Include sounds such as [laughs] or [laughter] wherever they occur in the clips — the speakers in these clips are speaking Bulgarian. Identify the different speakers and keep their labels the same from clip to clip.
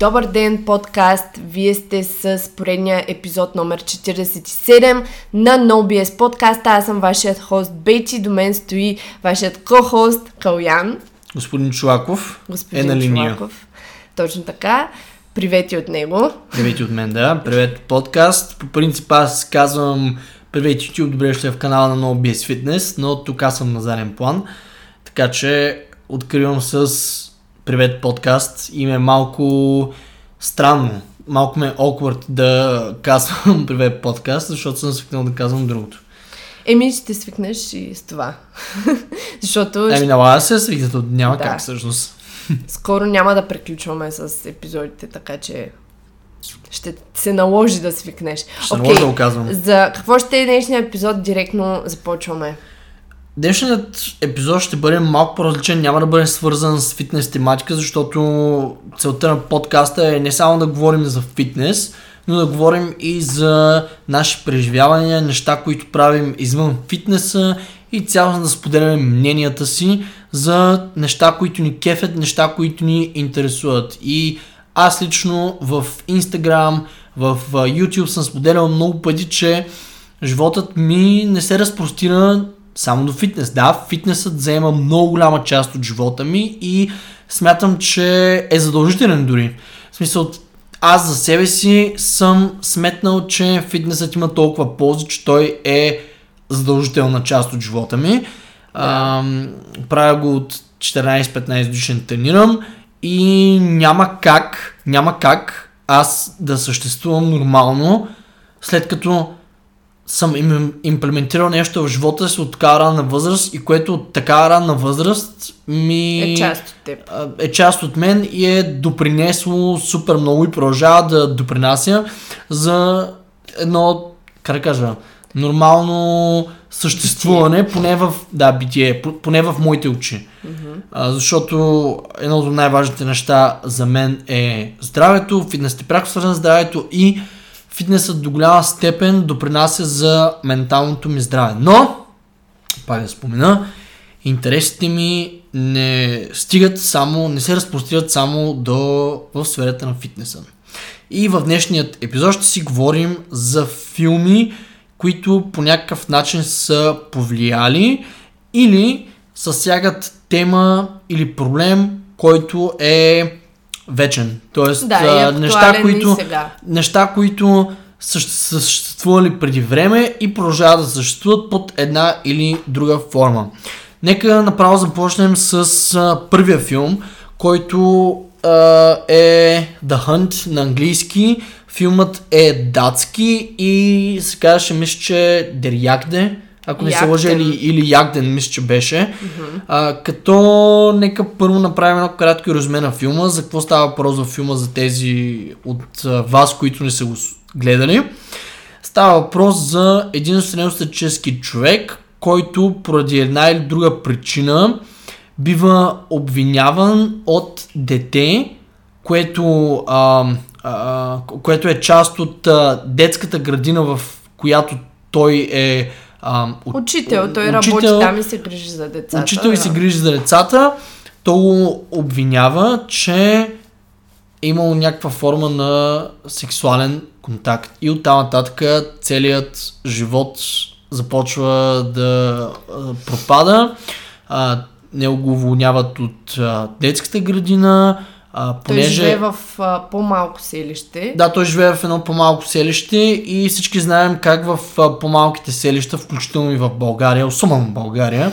Speaker 1: Добър ден, подкаст! Вие сте с поредния епизод номер 47 на NoBS подкаст. Аз съм вашият хост Бейти, до мен стои вашият ко-хост Калян.
Speaker 2: Господин Чулаков
Speaker 1: Господин
Speaker 2: е на линия.
Speaker 1: Чолаков. Точно така. Привети от него.
Speaker 2: Привети от мен, да. Привет подкаст. По принцип аз казвам привет YouTube, добре ще е в канала на NoBS Fitness, но тук аз съм на заден план. Така че откривам с привет подкаст и ме е малко странно. Малко ме е awkward да казвам [laughs] привет подкаст, защото съм свикнал да казвам другото.
Speaker 1: Еми, ще свикнеш и с това. [laughs] Защото
Speaker 2: Еми, налага се свикнато, няма
Speaker 1: Да.
Speaker 2: как всъщност. [laughs]
Speaker 1: скоро няма да приключваме с епизодите, така че ще се наложи да свикнеш.
Speaker 2: Ще
Speaker 1: Окей,
Speaker 2: наложи да го казвам.
Speaker 1: За какво ще е днешния епизод? Директно започваме.
Speaker 2: Днешният епизод ще бъде малко по-различен, няма да бъде свързан с фитнес тематика, защото целта на подкаста е не само да говорим за фитнес, но да говорим и за наши преживявания, неща, които правим извън фитнеса и цялостно да споделяме мненията си за неща, които ни кефят, неща, които ни интересуват. И аз лично в Instagram, в YouTube съм споделял много пъти, че животът ми не се разпростира само до фитнес. Да, фитнесът заема много голяма част от живота ми и смятам, че е задължителен дори. В смисъл, аз за себе си съм сметнал, че фитнесът има толкова ползи, че той е задължителна част от живота ми. А, правя го от 14-15 годишен тренирам и няма как, няма как аз да съществувам нормално, след като съм им, имплементирал нещо в живота си от така ранна възраст и което от така ранна възраст ми
Speaker 1: Е част от теб.
Speaker 2: е част от мен и е допринесло супер много и продължава да допринася за едно, как да кажа, нормално съществуване, поне в, да, битие, по- поне в моите очи. А, защото едно от най-важните неща за мен е здравето, фитнесът е пряко свързан с здравето и фитнесът до голяма степен допринася за менталното ми здраве. Но, пак да спомена, интересите ми не стигат само, не се разпростират само до в сферата на фитнеса. И в днешният епизод ще си говорим за филми, които по някакъв начин са повлияли или засягат тема или проблем, който е вечен. Тоест,
Speaker 1: Да,
Speaker 2: а, неща, които, неща, които са съществували преди време и продължават да съществуват под една или друга форма. Нека направо започнем с а, първия филм, който а, е The Hunt на английски. Филмът е датски и се казваше, мисля, че Jagde, ако не се лъжа, или, или Ягден, мисля, че беше. А, като нека първо направим едно кратко резюме на филма, за какво става въпрос в филма за тези от а, вас, които не са го гледали. Става въпрос за един средностатически човек, който поради една или друга причина бива обвиняван от дете, което, а, а, което е част от а, детската градина, в която той е а, от-
Speaker 1: Учител, той работи
Speaker 2: учител,
Speaker 1: там и се грижи за децата.
Speaker 2: Учител и се
Speaker 1: да.
Speaker 2: грижи за децата. То го обвинява, че е имало някаква форма на сексуален контакт. И оттам нататък целият живот започва да а, пропада. А, него го уволняват от а, детската градина, а,
Speaker 1: Той
Speaker 2: понеже...
Speaker 1: живее в а, по-малко селище.
Speaker 2: Да, той живее в едно по-малко селище и всички знаем как в а, по-малките селища, включително и в България, особено в България,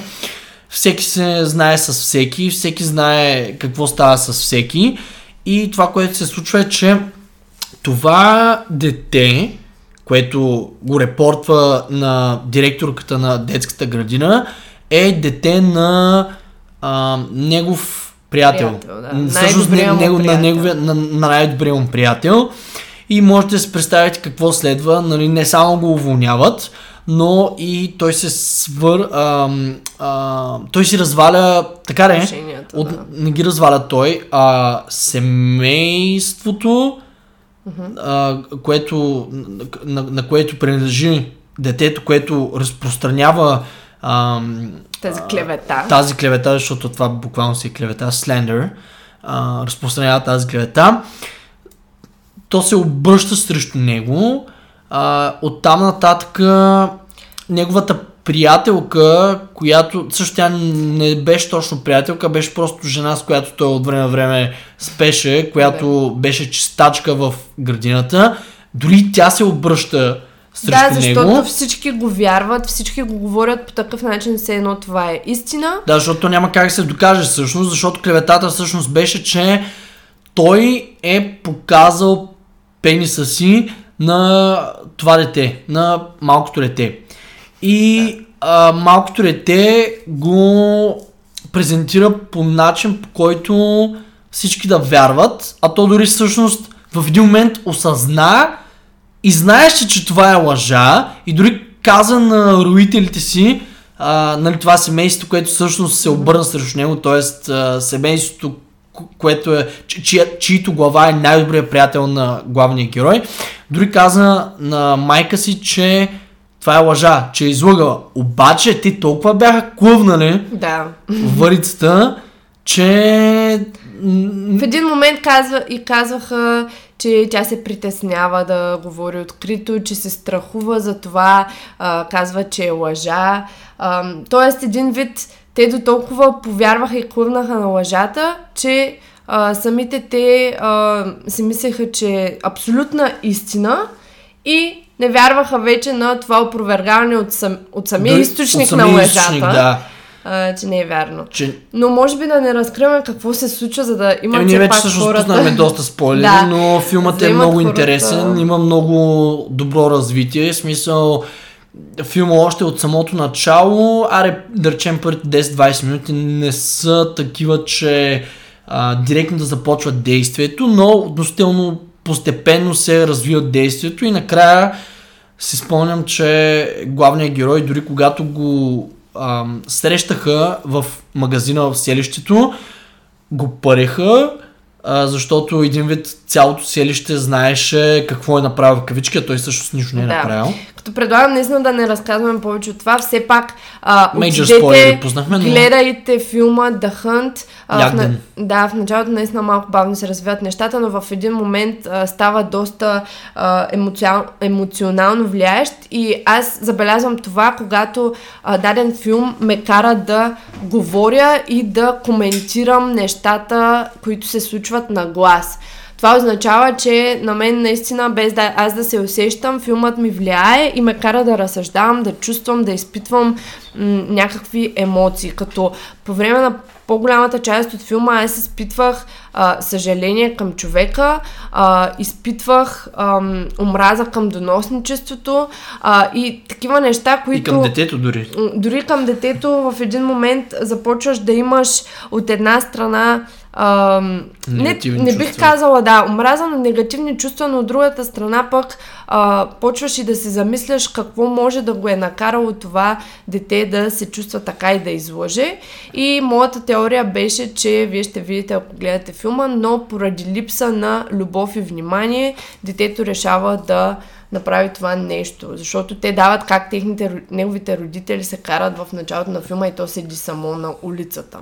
Speaker 2: всеки се знае с всеки, всеки знае какво става с всеки и това, което се случва е, че това дете, което го репортва на директорката на детската градина, е дете на а, негов приятел.
Speaker 1: Приятел, да.
Speaker 2: Всъщност не, него, на,
Speaker 1: приятел.
Speaker 2: неговия, на, на най-добрия му приятел. И можете да си представите какво следва. Нали, не само го уволняват, но и той се свър... Ам, а, той си разваля... Така не, от,
Speaker 1: да.
Speaker 2: не ги разваля той, а семейството, а, което, на, на което принадлежи детето, което разпространява ам,
Speaker 1: Тази клевета.
Speaker 2: тази клевета, защото това буквално си е клевета, слендер, а, разпространява тази клевета, то се обръща срещу него. А, оттам нататък неговата приятелка, която също тя не беше точно приятелка, беше просто жена, с която той от време на време спеше, която беше чистачка в градината. Дори тя се обръща срещу
Speaker 1: Да, защото
Speaker 2: него.
Speaker 1: всички го вярват, всички го говорят по такъв начин, все едно това е истина.
Speaker 2: Да, защото то няма как да се докаже всъщност, защото клеветата всъщност беше, че той е показал пениса си на това дете, на малкото дете. И а, малкото дете го презентира по начин, по който всички да вярват, а то дори всъщност в един момент осъзна и знаеше, че това е лъжа и дори каза на родителите си, а, нали, това семейство, което всъщност се обърна срещу него, т.е. семейството, ко- което е, чи, чието глава е най-добрият приятел на главния герой, дори каза на майка си, че това е лъжа, че е излъгала. Обаче те толкова бяха клъвнали
Speaker 1: Да.
Speaker 2: в варицата, че...
Speaker 1: В един момент казва, и казваха, че тя се притеснява да говори открито, че се страхува за това, а, казва, че е лъжа. А, тоест, един вид, те до толкова повярваха и клърнаха на лъжата, че а, самите те а, си мислеха, че е абсолютна истина и не вярваха вече на това опровергаване от, сам, от самия
Speaker 2: дори
Speaker 1: източник
Speaker 2: от самия
Speaker 1: на лъжата,
Speaker 2: източник, да,
Speaker 1: а, че не е вярно.
Speaker 2: че
Speaker 1: Но може би да не разкриваме какво се случва, за да
Speaker 2: Еми,
Speaker 1: все
Speaker 2: ние вече всъщност
Speaker 1: хората.
Speaker 2: пуснахме доста спойлери,
Speaker 1: Да.
Speaker 2: но филмът е
Speaker 1: да имат
Speaker 2: много
Speaker 1: хората-
Speaker 2: интересен, има много добро развитие, смисъл филма още от самото начало, аре да речем първите 10-20 минути не са такива, че а, директно да започват действието, но относително постепенно се развива действието и накрая си спомням, че главният герой, дори когато го ам, срещаха в магазина в селището, го пареха, а, защото един вид цялото селище знаеше какво е направил в кавички, а той всъщност нищо не е
Speaker 1: Да.
Speaker 2: направил.
Speaker 1: Като предлагам наистина да не разказваме повече от това, все пак а, отидете,
Speaker 2: пуснахме, но-
Speaker 1: гледайте филма The Hunt. А, в, на... Да, в началото наистина малко бавно се развиват нещата, но в един момент а, става доста а, емоциал... емоционално влияещ и аз забелязвам това, когато а, даден филм ме кара да говоря и да коментирам нещата, които се случват на глас. Това означава, че на мен наистина, без да аз да се усещам, филмът ми влияе и ме кара да разсъждавам, да чувствам, да изпитвам м- някакви емоции. Като по време на по-голямата част от филма аз изпитвах а, съжаление към човека, а, изпитвах ам, омраза към доносничеството а, и такива неща, които...
Speaker 2: И към детето дори.
Speaker 1: Дори към детето в един момент започваш да имаш от една страна не, не бих
Speaker 2: чувства.
Speaker 1: казала да, омраза на негативни чувства, но от другата страна пък а, почваш и да се замисляш какво може да го е накарало това дете да се чувства така и да излъже. И моята теория беше, че вие ще видите ако гледате филма, но поради липса на любов и внимание, детето решава да направи това нещо, защото те дават как техните, неговите родители се карат в началото на филма и то седи само на улицата.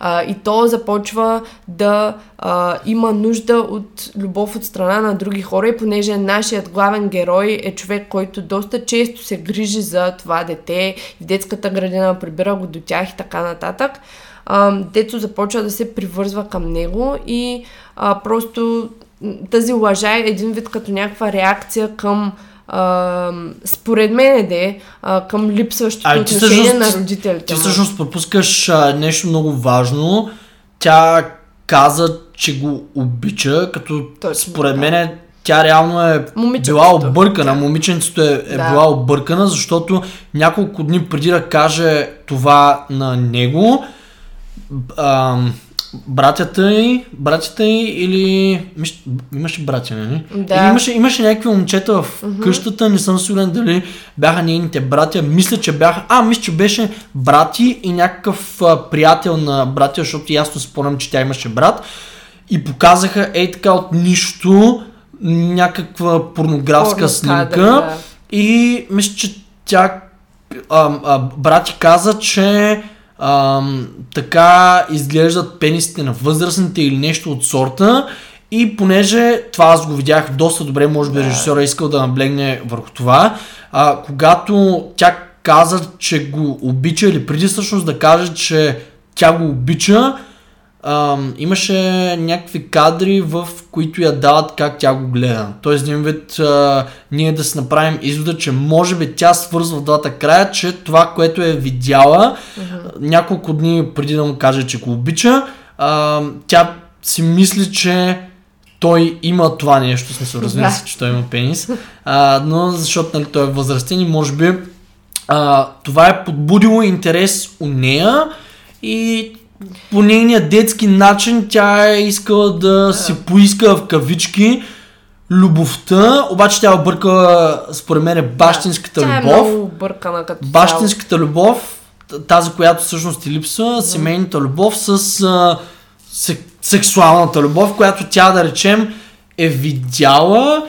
Speaker 1: А, и то започва да а, има нужда от любов от страна на други хора и понеже нашият главен герой е човек, който доста често се грижи за това дете, в детската градина прибира го до тях и така нататък, а, детето започва да се привързва към него и а, просто тази лъжа е един вид като някаква реакция към а, според мен е де, а, към липсващото
Speaker 2: ти
Speaker 1: отношение
Speaker 2: всъщност-
Speaker 1: на родителите.
Speaker 2: Ти всъщност пропускаш а, нещо много важно. Тя каза, че го обича, като
Speaker 1: Точно,
Speaker 2: според
Speaker 1: да.
Speaker 2: мен тя реално е била объркана. Момиченцето е, е
Speaker 1: Да.
Speaker 2: била объркана, защото няколко дни преди да каже това на него, ам, братята й, братята й или... миш- Имаше братя, нали?
Speaker 1: Да.
Speaker 2: Или имаше, имаше някакви момчета в къщата, не съм сигурен дали бяха нейните братя. Мисля, че бяха... А, мисля, че беше брати и някакъв а, приятел на братя, защото ясно спомням, че тя имаше брат. И показаха ей така от нищо някаква порнографска
Speaker 1: Порно
Speaker 2: снимка.
Speaker 1: кадър, да.
Speaker 2: И мисля, че тя а, а, брат ти каза, че ам, така изглеждат пенисите на възрастните или нещо от сорта. И понеже това аз го видях доста добре, може би режисьора е искал да наблегне върху това, а, когато тя каза, че го обича или преди всъщност да каже, че тя го обича, ам, имаше някакви кадри, в които я дават как тя го гледа. Тоест, един вид, а, ние да си направим извода, че може би тя свързва в двата края, че това, което е видяла uh-huh. няколко дни преди да му каже, че го обича, а, тя си мисли, че той има това нещо, смисъл, разбира се, че той има пенис, а, но защото нали, той е възрастен и може би а, това е подбудило интерес у нея и по нейния детски начин тя е искала да си поиска в кавички любовта, обаче тя обърка, според мен, е бащинската
Speaker 1: Тя е
Speaker 2: любов.
Speaker 1: много бъркана като
Speaker 2: Бащинската любов, тази, която всъщност ти липсва, семейната любов с а, сек, сексуалната любов, която тя, да речем, е видяла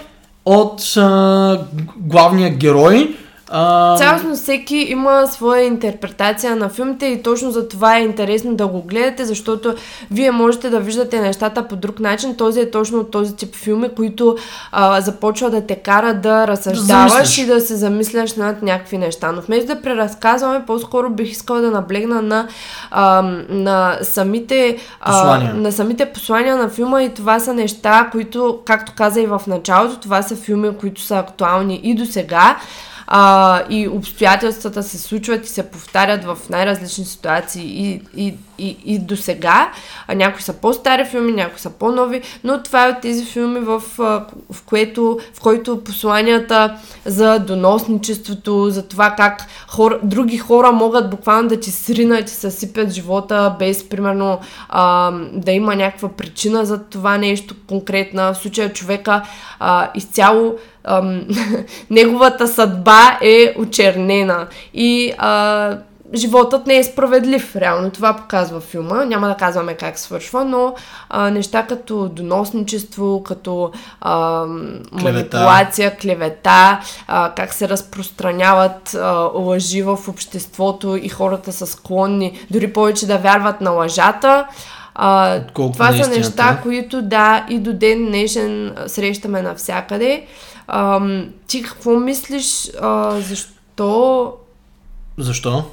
Speaker 2: от а, главния герой. А,
Speaker 1: Цялостно всеки има своя интерпретация на филмите и точно за това е интересно да го гледате, защото вие можете да виждате нещата по друг начин. Този е точно от този тип филми, които а, започва да те кара да разсъждаваш
Speaker 2: замислиш.
Speaker 1: и да се замисляш над някакви неща. Но вместо да преразказваме, по-скоро бих искала да наблегна на, а, на самите
Speaker 2: Послания.
Speaker 1: на самите послания на филма и това са неща, които, както каза и в началото, това са филми, които са актуални и до сега. А, и обстоятелствата се случват и се повтарят в най-различни ситуации. И, и, и, и до сега. Някои са по-стари филми, някои са по-нови, но това е от тези филми, в, в, което, в който посланията за доносничеството, за това как хора, други хора могат буквално да ти сринат и съсипят живота, без примерно а, да има някаква причина за това нещо конкретна. В случая човека а, изцяло ам, [laughs] неговата съдба е очернена и а, животът не е справедлив. Реално това показва филма. Няма да казваме как свършва, но а, неща като доносничество, като а, манипулация, клевета, а, как се разпространяват а, лъжи в обществото и хората са склонни дори повече да вярват на лъжата. А,
Speaker 2: Отколкото
Speaker 1: това са неща, които да и до ден днешен а, срещаме навсякъде. Ам, ти какво мислиш, а, защо,
Speaker 2: защо?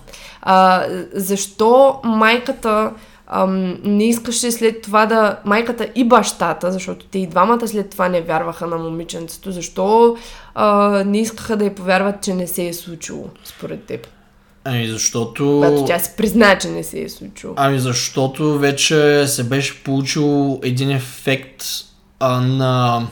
Speaker 1: а, защо майката ам, не искаше след това да... Майката и бащата, защото те и двамата след това не вярваха на момиченцето, защо а, не искаха да й повярват, че не се е случило, според теб?
Speaker 2: Ами защото...
Speaker 1: Когато тя си призна, че не се е случило.
Speaker 2: Ами защото вече се беше получил един ефект а, на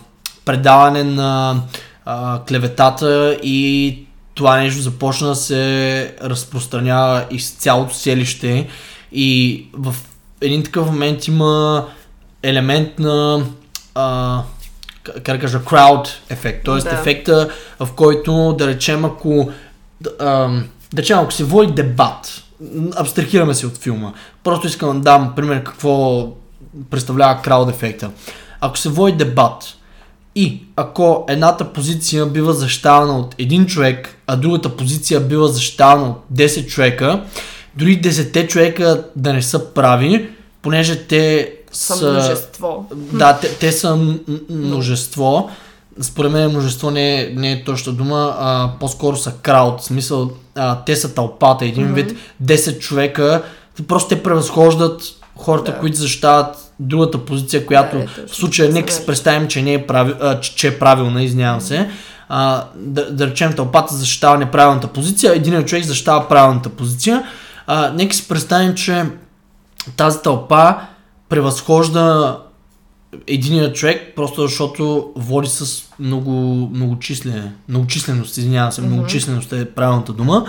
Speaker 2: предаване на а, клеветата и това нещо започна да се разпространява из цялото селище и в един такъв момент има елемент на а, как кажа, crowd ефект, т.е.
Speaker 1: Да.
Speaker 2: ефекта, в който да речем ако да, ам, да речем, ако се води дебат, абстрахираме се от филма, просто искам да дам пример какво представлява крауд ефекта. Ако се води дебат и ако едната позиция бива защитавана от един човек, а другата позиция бива защитавана от 10 човека, дори 10 човека да не са прави, понеже те
Speaker 1: Съм
Speaker 2: са...
Speaker 1: множество.
Speaker 2: Да, те, те са множество. Според мен множество не е, не е точна дума, а по-скоро са крауд. В смисъл, а, те са тълпата. Един mm-hmm. вид 10 човека. Просто те превъзхождат хората,
Speaker 1: Да.
Speaker 2: които защитават другата позиция, която
Speaker 1: Да, е, точно.
Speaker 2: в случая нека си
Speaker 1: Съгласен.
Speaker 2: представим, че, не е прави, а, че, е правилна, извинявам се. А, да, да речем тълпата защитава неправилната позиция, един човек защитава правилната позиция. А, нека си представим, че тази тълпа превъзхожда единия човек, просто защото води с много, многочислене, многочисленост, извинявам се, многочисленост е правилната дума.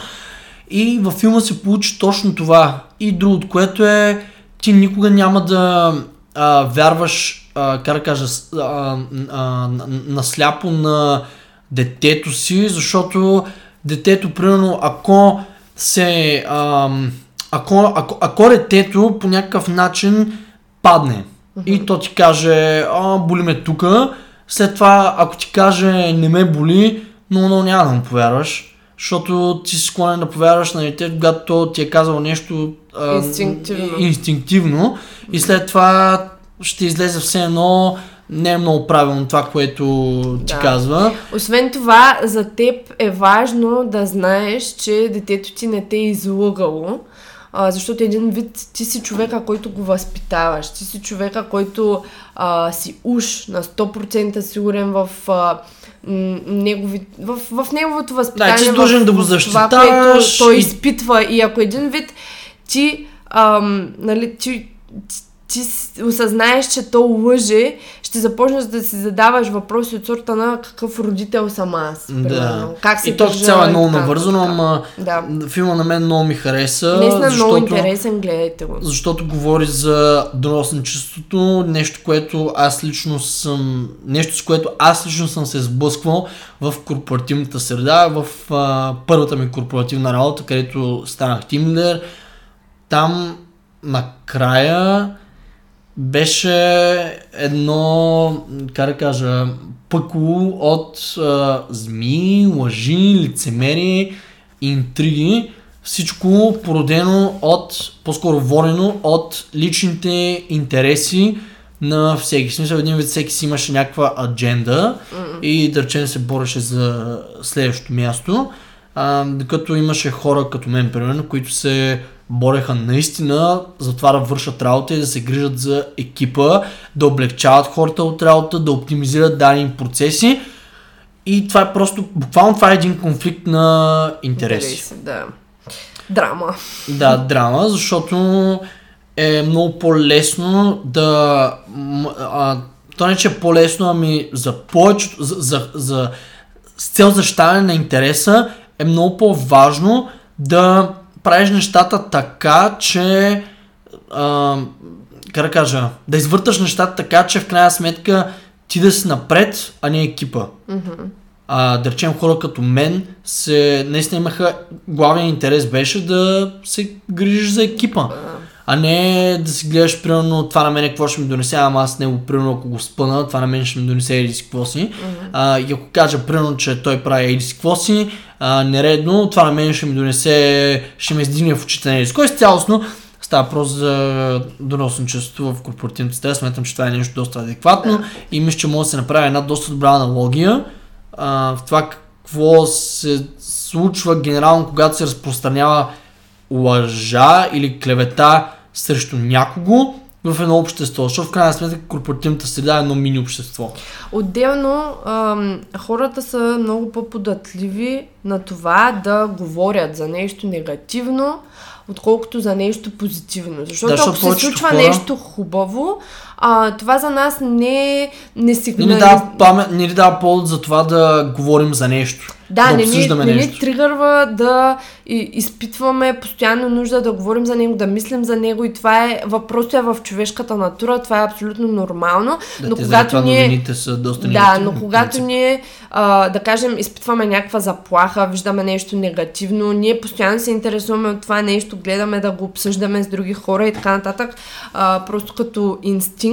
Speaker 2: И във филма се получи точно това. И другото, което е, ти никога няма да а, вярваш, а, как да кажа, а, а, насляпо на детето си, защото детето, примерно, ако се... ам, ако, ако, ако детето по някакъв начин падне и то ти каже, а, боли ме тука, след това, ако ти каже, не ме боли, но, но няма да му повярваш, защото ти си склонен да повярваш на детето, когато то ти е казало нещо а,
Speaker 1: Инстинктивно.
Speaker 2: инстинктивно и след това ще излезе все едно не е много правилно това, което ти
Speaker 1: Да.
Speaker 2: казва.
Speaker 1: Освен това, за теб е важно да знаеш, че детето ти не те е излъгало, а, защото един вид ти си човека, който го възпитаваш, ти си човека, който а, си уж на 100% сигурен в, а, негови, в, в неговото възпитание.
Speaker 2: си
Speaker 1: в-
Speaker 2: длъжен да го
Speaker 1: в Това,
Speaker 2: защитаваш
Speaker 1: което той изпитва и ако един вид ти, ам, нали, ти, ти, ти осъзнаеш, че то лъже, ще започнеш да си задаваш въпроси от сорта на какъв родител съм аз.
Speaker 2: Да.
Speaker 1: Как се
Speaker 2: И то цяло е много навързано, ама
Speaker 1: Да.
Speaker 2: филма на мен много ми хареса.
Speaker 1: Наистина много интересен, гледайте го.
Speaker 2: защото говори за доносничеството, нещо, което аз лично съм, нещо с което аз лично съм се сблъсквал в корпоративната среда, в а, първата ми корпоративна работа, където станах тимлидер. Там накрая беше едно, как да кажа, пъкло от а, змии, лъжи, лицемерие, интриги. Всичко породено от, по-скоро водено от личните интереси на всеки. В смисъл, един вид всеки си имаше някаква адженда и да речем се бореше за следващото място. А, докато имаше хора като мен, примерно, които се бореха наистина за това да вършат работа и да се грижат за екипа, да облегчават хората от работа, да оптимизират дадени процеси. И това е просто, буквално това е един конфликт на интереси.
Speaker 1: Интереси, да. Драма.
Speaker 2: Да, драма, защото е много по-лесно да... А, то не че е по-лесно, ами за повечето... За, за, за, с цел защитаване на интереса е много по-важно да правиш нещата така, че... А, как да кажа? Да извърташ нещата така, че в крайна сметка ти да си напред, а не екипа. А, да речем хора като мен се, наистина имаха, главен интерес беше да се грижиш за екипа. А не да си гледаш, примерно, това на мен какво ще ми донесе, ама аз него, примерно, ако го спъна, това на мен ще ми донесе еди си какво си. А, и ако кажа, примерно, че той прави еди си какво си, а, нередно, това на мен ще ми донесе, ще ме издигне в очите на. Кой цялостно става въпрос за доносничество в корпоративната среда. Смятам, че това е нещо доста адекватно и мисля, че може да се направи една доста добра аналогия а, в това какво се случва генерално, когато се разпространява лъжа или клевета срещу някого в едно общество, защото в крайна сметка корпоративната среда е едно мини общество.
Speaker 1: Отделно, ам, хората са много по-податливи на това да говорят за нещо негативно, отколкото за нещо позитивно. Защото
Speaker 2: Да,
Speaker 1: ако се случва
Speaker 2: хора-
Speaker 1: нещо хубаво, а, това за нас не, не
Speaker 2: Не ни
Speaker 1: сигнализира.
Speaker 2: дава, памет, не ни дава повод за това да говорим за нещо.
Speaker 1: Да, не, ни,
Speaker 2: обсъждаме
Speaker 1: не ни
Speaker 2: нещо.
Speaker 1: тригърва да и, изпитваме постоянно нужда да говорим за него, да мислим за него и това е въпросът е в човешката натура, това е абсолютно нормално,
Speaker 2: Да,
Speaker 1: но
Speaker 2: те
Speaker 1: когато ние...
Speaker 2: са доста
Speaker 1: Да, но когато ние, а, да кажем, изпитваме някаква заплаха, виждаме нещо негативно, ние постоянно се интересуваме от това нещо, гледаме да го обсъждаме с други хора и така нататък, а, просто като инстинкт.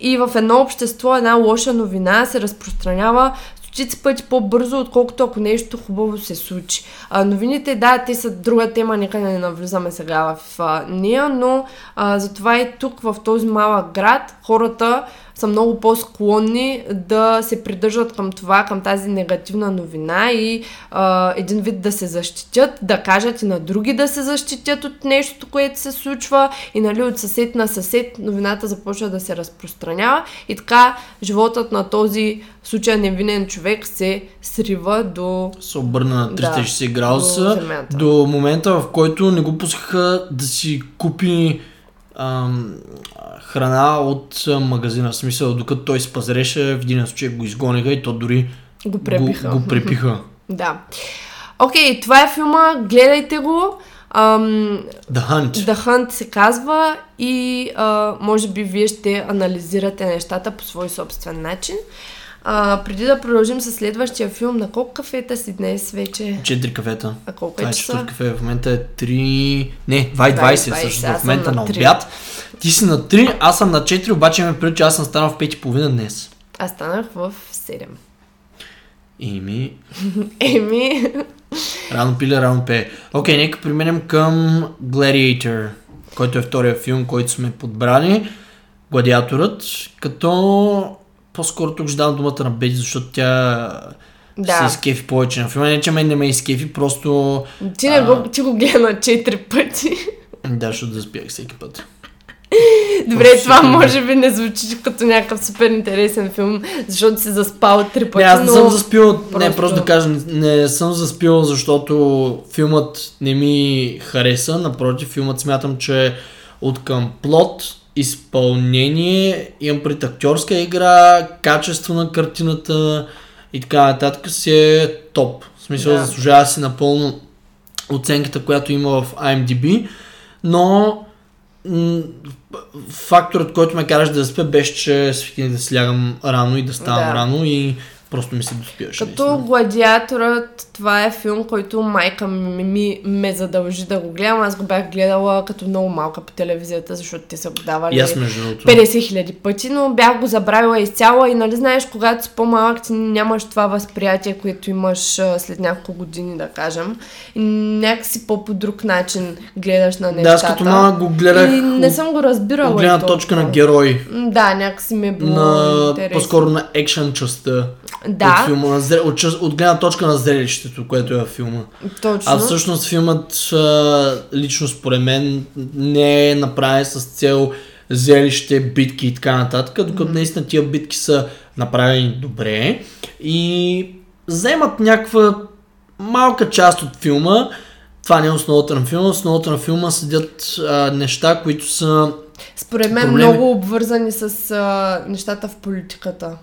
Speaker 1: И в едно общество една лоша новина се разпространява стотици пъти по-бързо, отколкото ако нещо хубаво се случи. А, новините, да, те са друга тема, нека не навлизаме сега в а, нея, но а, затова и тук в този малък град хората са много по-склонни да се придържат към това, към тази негативна новина и а, един вид да се защитят, да кажат и на други да се защитят от нещото, което се случва и нали от съсед на съсед новината започва да се разпространява и така животът на този в случая невинен човек се срива до...
Speaker 2: се обърна на
Speaker 1: Да,
Speaker 2: 360 градуса
Speaker 1: до земята.
Speaker 2: до момента, в който не го пускаха да си купи ам, храна от магазина. В смисъл, докато той се пазареше, в един случай го изгониха и то дори
Speaker 1: го пребиха.
Speaker 2: Го, го препиха. [laughs]
Speaker 1: Да. Окей, това е филма, гледайте го. Ам,
Speaker 2: The Hunt.
Speaker 1: The Hunt се казва и а, може би вие ще анализирате нещата по свой собствен начин. А, преди да продължим с следващия филм, на колко кафета си днес вече?
Speaker 2: Четири кафета.
Speaker 1: А колко
Speaker 2: Това
Speaker 1: е часа?
Speaker 2: кафе. В момента е 3... Не, 2.20
Speaker 1: 2.20,
Speaker 2: всъщност. В момента
Speaker 1: на
Speaker 2: на обяд. Ти си на 3, аз съм на 4, обаче ме преди, че аз съм станал в 5.30 днес.
Speaker 1: Аз станах в 7.
Speaker 2: Ими, [laughs]
Speaker 1: Еми,
Speaker 2: рано пиле, рано пее. Окей, нека преминем към Gladiator, който е втория филм, който сме подбрали. Гладиаторът, като по-скоро тук ще дам думата на Бети, защото тя
Speaker 1: Да.
Speaker 2: се изкефи повече на филма. Не, че мен не ме изкефи, просто...
Speaker 1: Ти, не го, ти го гледа на четири пъти.
Speaker 2: Да, защото да спях всеки път.
Speaker 1: Добре,
Speaker 2: Просто
Speaker 1: това може би не звучи като някакъв супер интересен филм, защото си заспал три пъти,
Speaker 2: Не, аз не
Speaker 1: но...
Speaker 2: съм заспил, не,
Speaker 1: просто-
Speaker 2: просто да кажа, не, съм заспил, защото филмът не ми хареса. Напротив, филмът смятам, че от към плот, изпълнение, имам пред актьорска игра, качество на картината и така нататък си е топ. В смисъл,
Speaker 1: Да.
Speaker 2: заслужава си напълно оценката, която има в IMDb, но м, факторът, който ме караш да спя, беше, че свикнах да си лягам рано и да ставам
Speaker 1: Да.
Speaker 2: рано и просто ми се доспиваше.
Speaker 1: Като
Speaker 2: наистина.
Speaker 1: Гладиаторът, това е филм, който майка ми, ми ме задължи да го гледам. Аз го бях гледала като много малка по телевизията, защото те са го давали
Speaker 2: аз между другото.
Speaker 1: 50 хиляди пъти, но бях го забравила изцяло и нали знаеш, когато си по-малък, ти нямаш това възприятие, което имаш след няколко години, да кажем. И някакси по по друг начин гледаш на
Speaker 2: Да,
Speaker 1: нещата.
Speaker 2: аз като малък го гледах
Speaker 1: И не съм го разбирала.
Speaker 2: от гледна точка на герой.
Speaker 1: Да, някакси ми е било
Speaker 2: На, по-скоро на екшен частта
Speaker 1: Да,
Speaker 2: от филма, на зре, от, от гледна точка на зрелището, което е във филма.
Speaker 1: точно.
Speaker 2: А всъщност филмът лично според мен не е направен с цел зрелище, битки и така нататък, докато наистина тия битки са направени добре и вземат някаква малка част от филма. Това не е основата на филма. Основата на филма седят а, неща, които са
Speaker 1: Според мен
Speaker 2: проблеми.
Speaker 1: много обвързани с а, нещата в политиката.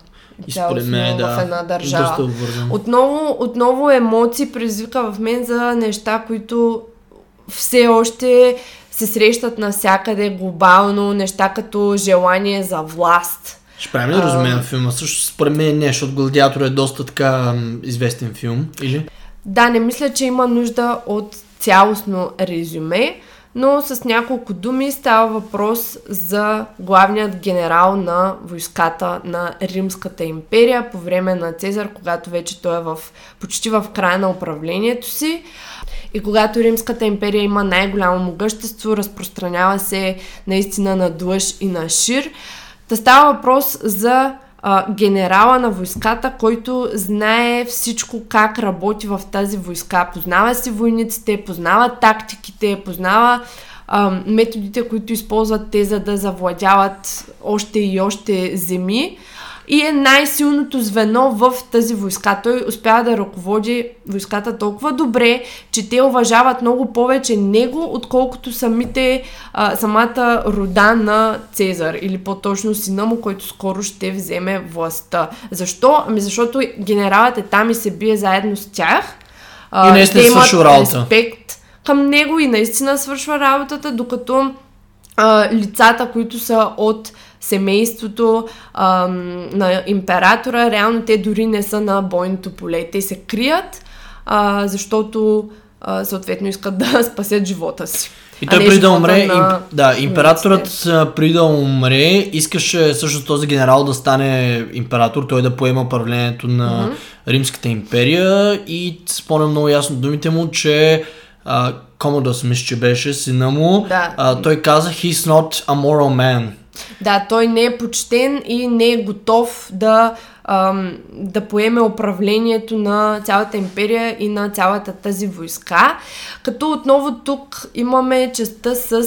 Speaker 2: И според мен да,
Speaker 1: в една държава.
Speaker 2: доста.
Speaker 1: Отново, отново емоции предизвика в мен за неща, които все още се срещат навсякъде глобално, неща като желание за власт.
Speaker 2: Ще правим ли резюме на филма? Също според мен не, защото Гладиатор е доста така известен филм. Или?
Speaker 1: Да, не мисля, че има нужда от цялостно резюме, но с няколко думи става въпрос за главният генерал на войската на Римската империя по време на Цезар, когато вече той е в, почти в края на управлението си. И когато Римската империя има най-голямо могъщество, разпространява се наистина на длъж и на шир. Та става въпрос за а, генерала на войската, който знае всичко как работи в тази войска. Познава си войниците, познава тактиките, познава а, методите, които използват те, за да завладяват още и още земи. И е най-силното звено в тази войска. Той успява да ръководи войската толкова добре, че те уважават много повече него, отколкото самите, а, самата рода на Цезар. Или по-точно сина му, който скоро ще вземе властта. Защо? Ами защото генералът е там и се бие заедно с тях. А,
Speaker 2: И наистина
Speaker 1: те имат
Speaker 2: работа.
Speaker 1: респект към него и наистина свършва работата, докато а, лицата, които са от семейството а, на императора, реално те дори не са на бойното поле. Те се крият, а, защото а, съответно искат [laughs] да спасят живота си.
Speaker 2: И той преди да умре,
Speaker 1: на
Speaker 2: имп... да, императорът преди да умре, искаше също този генерал да стане император, той да поема управлението на Римската империя и спомням много ясно думите му, че а, Комодос, мисля, че беше сина му,
Speaker 1: Да.
Speaker 2: а, той каза, he's not a moral man.
Speaker 1: Да, той не е почтен и не е готов да, ам, да поеме управлението на цялата империя и на цялата тази войска. Като отново тук имаме частта с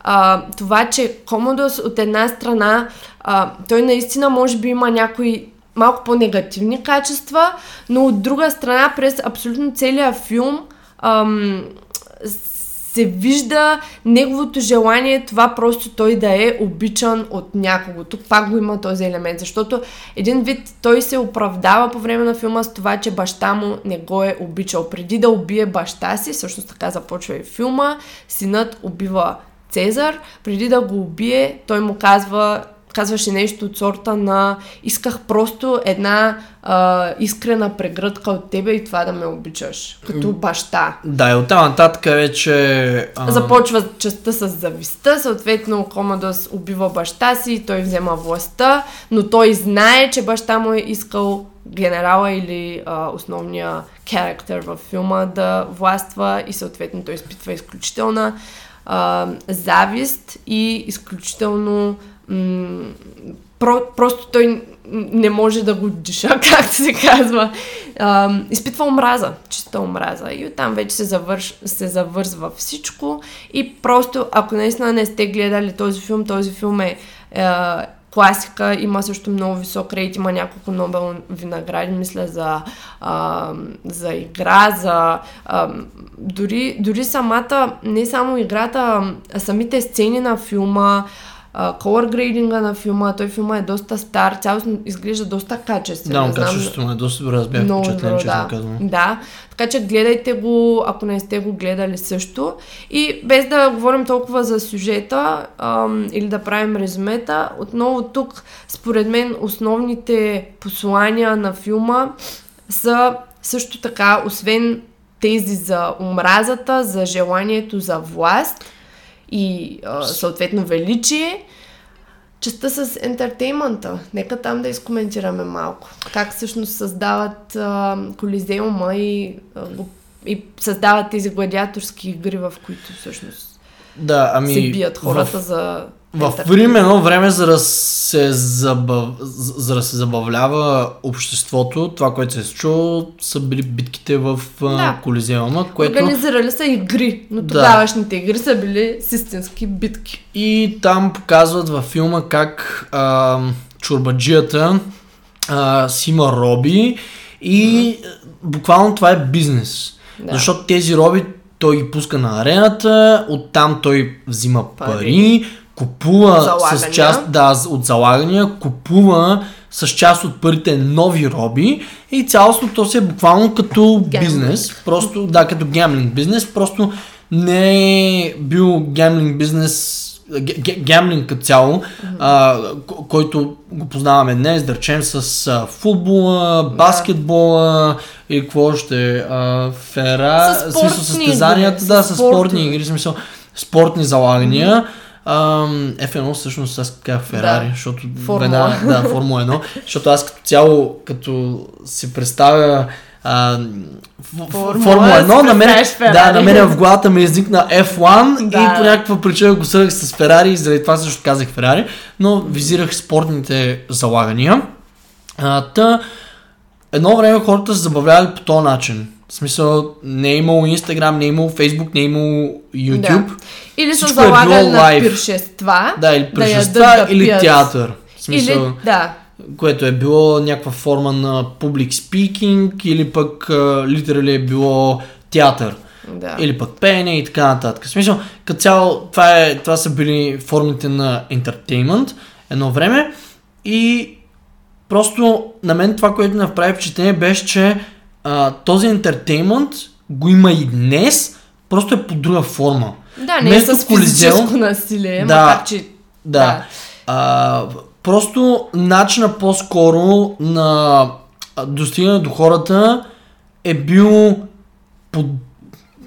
Speaker 1: а, това, че Комодос от една страна, а, той наистина може би има някои малко по-негативни качества, но от друга страна през абсолютно целия филм ам, се вижда неговото желание това просто той да е обичан от някого. Тук пак го има този елемент, защото един вид той се оправдава по време на филма с това, че баща му не го е обичал. Преди да убие баща си, всъщност така започва и филма, синът убива Цезар, преди да го убие, той му казва казваше нещо от сорта на исках просто една а, искрена прегръдка от тебе и това да ме обичаш, като баща.
Speaker 2: Да, и оттам нататък вече... А,
Speaker 1: Започва частта с завистта, съответно Комодос убива баща си, той взема властта, но той знае, че баща му е искал генерала или а, основния характер във филма да властва и съответно той изпитва изключителна а, завист и изключително м- про, просто той не може да го диша, [laughs] както се казва. А, изпитва омраза, чиста омраза. И оттам вече се, завърш, се завързва всичко. И просто, ако наистина не сте гледали този филм, този филм е, е класика, има също много висок рейт, има няколко Нобелови награди, мисля, за, а, за игра, за а, дори, дори самата, не само играта, а самите сцени на филма, колор грейдинга на филма, той филма е доста стар, цялостно изглежда доста качествено.
Speaker 2: Да, качеството му е доста добро, аз бях впечатлен, че
Speaker 1: да.
Speaker 2: казвам.
Speaker 1: Да, така че гледайте го, ако не сте го гледали също. И без да говорим толкова за сюжета ам, или да правим резюмета, отново тук, според мен, основните послания на филма са също така, освен тези за омразата, за желанието за власт, и а, съответно величие. Частта с ентертеймента. Нека там да изкоментираме малко. Как всъщност създават а, колизеума и, а, и създават тези гладиаторски игри, в които всъщност
Speaker 2: да, ами,
Speaker 1: се бият хората
Speaker 2: в...
Speaker 1: за
Speaker 2: в Рим едно време, за да, се забав... за да се забавлява обществото, това, което се е случило, са били битките в да. Колизеума, което...
Speaker 1: Организирали са игри, но тогавашните да. игри са били с истински битки.
Speaker 2: И там показват във филма как а, чурбаджията а, си има роби и буквално това е бизнес. Да. Защото тези роби той ги пуска на арената, оттам той взима пари, пари купува залагания. с част да, от залагания, купува с част от парите нови роби и цялостно то се е буквално като бизнес, просто да, като гемлинг бизнес, просто не е бил гемлинг бизнес гемлинг като цяло, mm-hmm. а, който го познаваме днес, да речем с а, футбола, баскетбола и какво още, а, фера,
Speaker 1: с спортни
Speaker 2: състезанията, да, с спортни игри, смисъл, спортни залагания. Mm-hmm Ам, F1 всъщност аз казах Ферари, да. защото
Speaker 1: Формула.
Speaker 2: Да, [laughs] Формула 1, защото аз като цяло, като си представя а, Формула, Формула 1, на мен, да, на мен в главата ми изникна F1 да. и по някаква причина го свърх с Ферари и заради това също казах Ферари, но визирах спортните залагания. А, та, едно време хората се забавлявали по този начин. В смисъл, не е имало Instagram, не е имало Facebook, не е имало YouTube. Да.
Speaker 1: Или са залагали е на пиршества.
Speaker 2: Да, или пиршества, да или пият. театър. В смисъл,
Speaker 1: или, да.
Speaker 2: Което е било някаква форма на public speaking, или пък литерали е било театър.
Speaker 1: Да.
Speaker 2: Или пък пеене и така нататък. В смисъл, като цяло, това, е, това са били формите на entertainment едно време. И просто на мен това, което ми направи впечатление беше, че а, този ентертеймент го има и днес, просто е по друга форма.
Speaker 1: Да, не Место е с физическо колизел, насилие, да, макар че...
Speaker 2: Да. да. А, просто начина по-скоро на достигане до хората е бил под...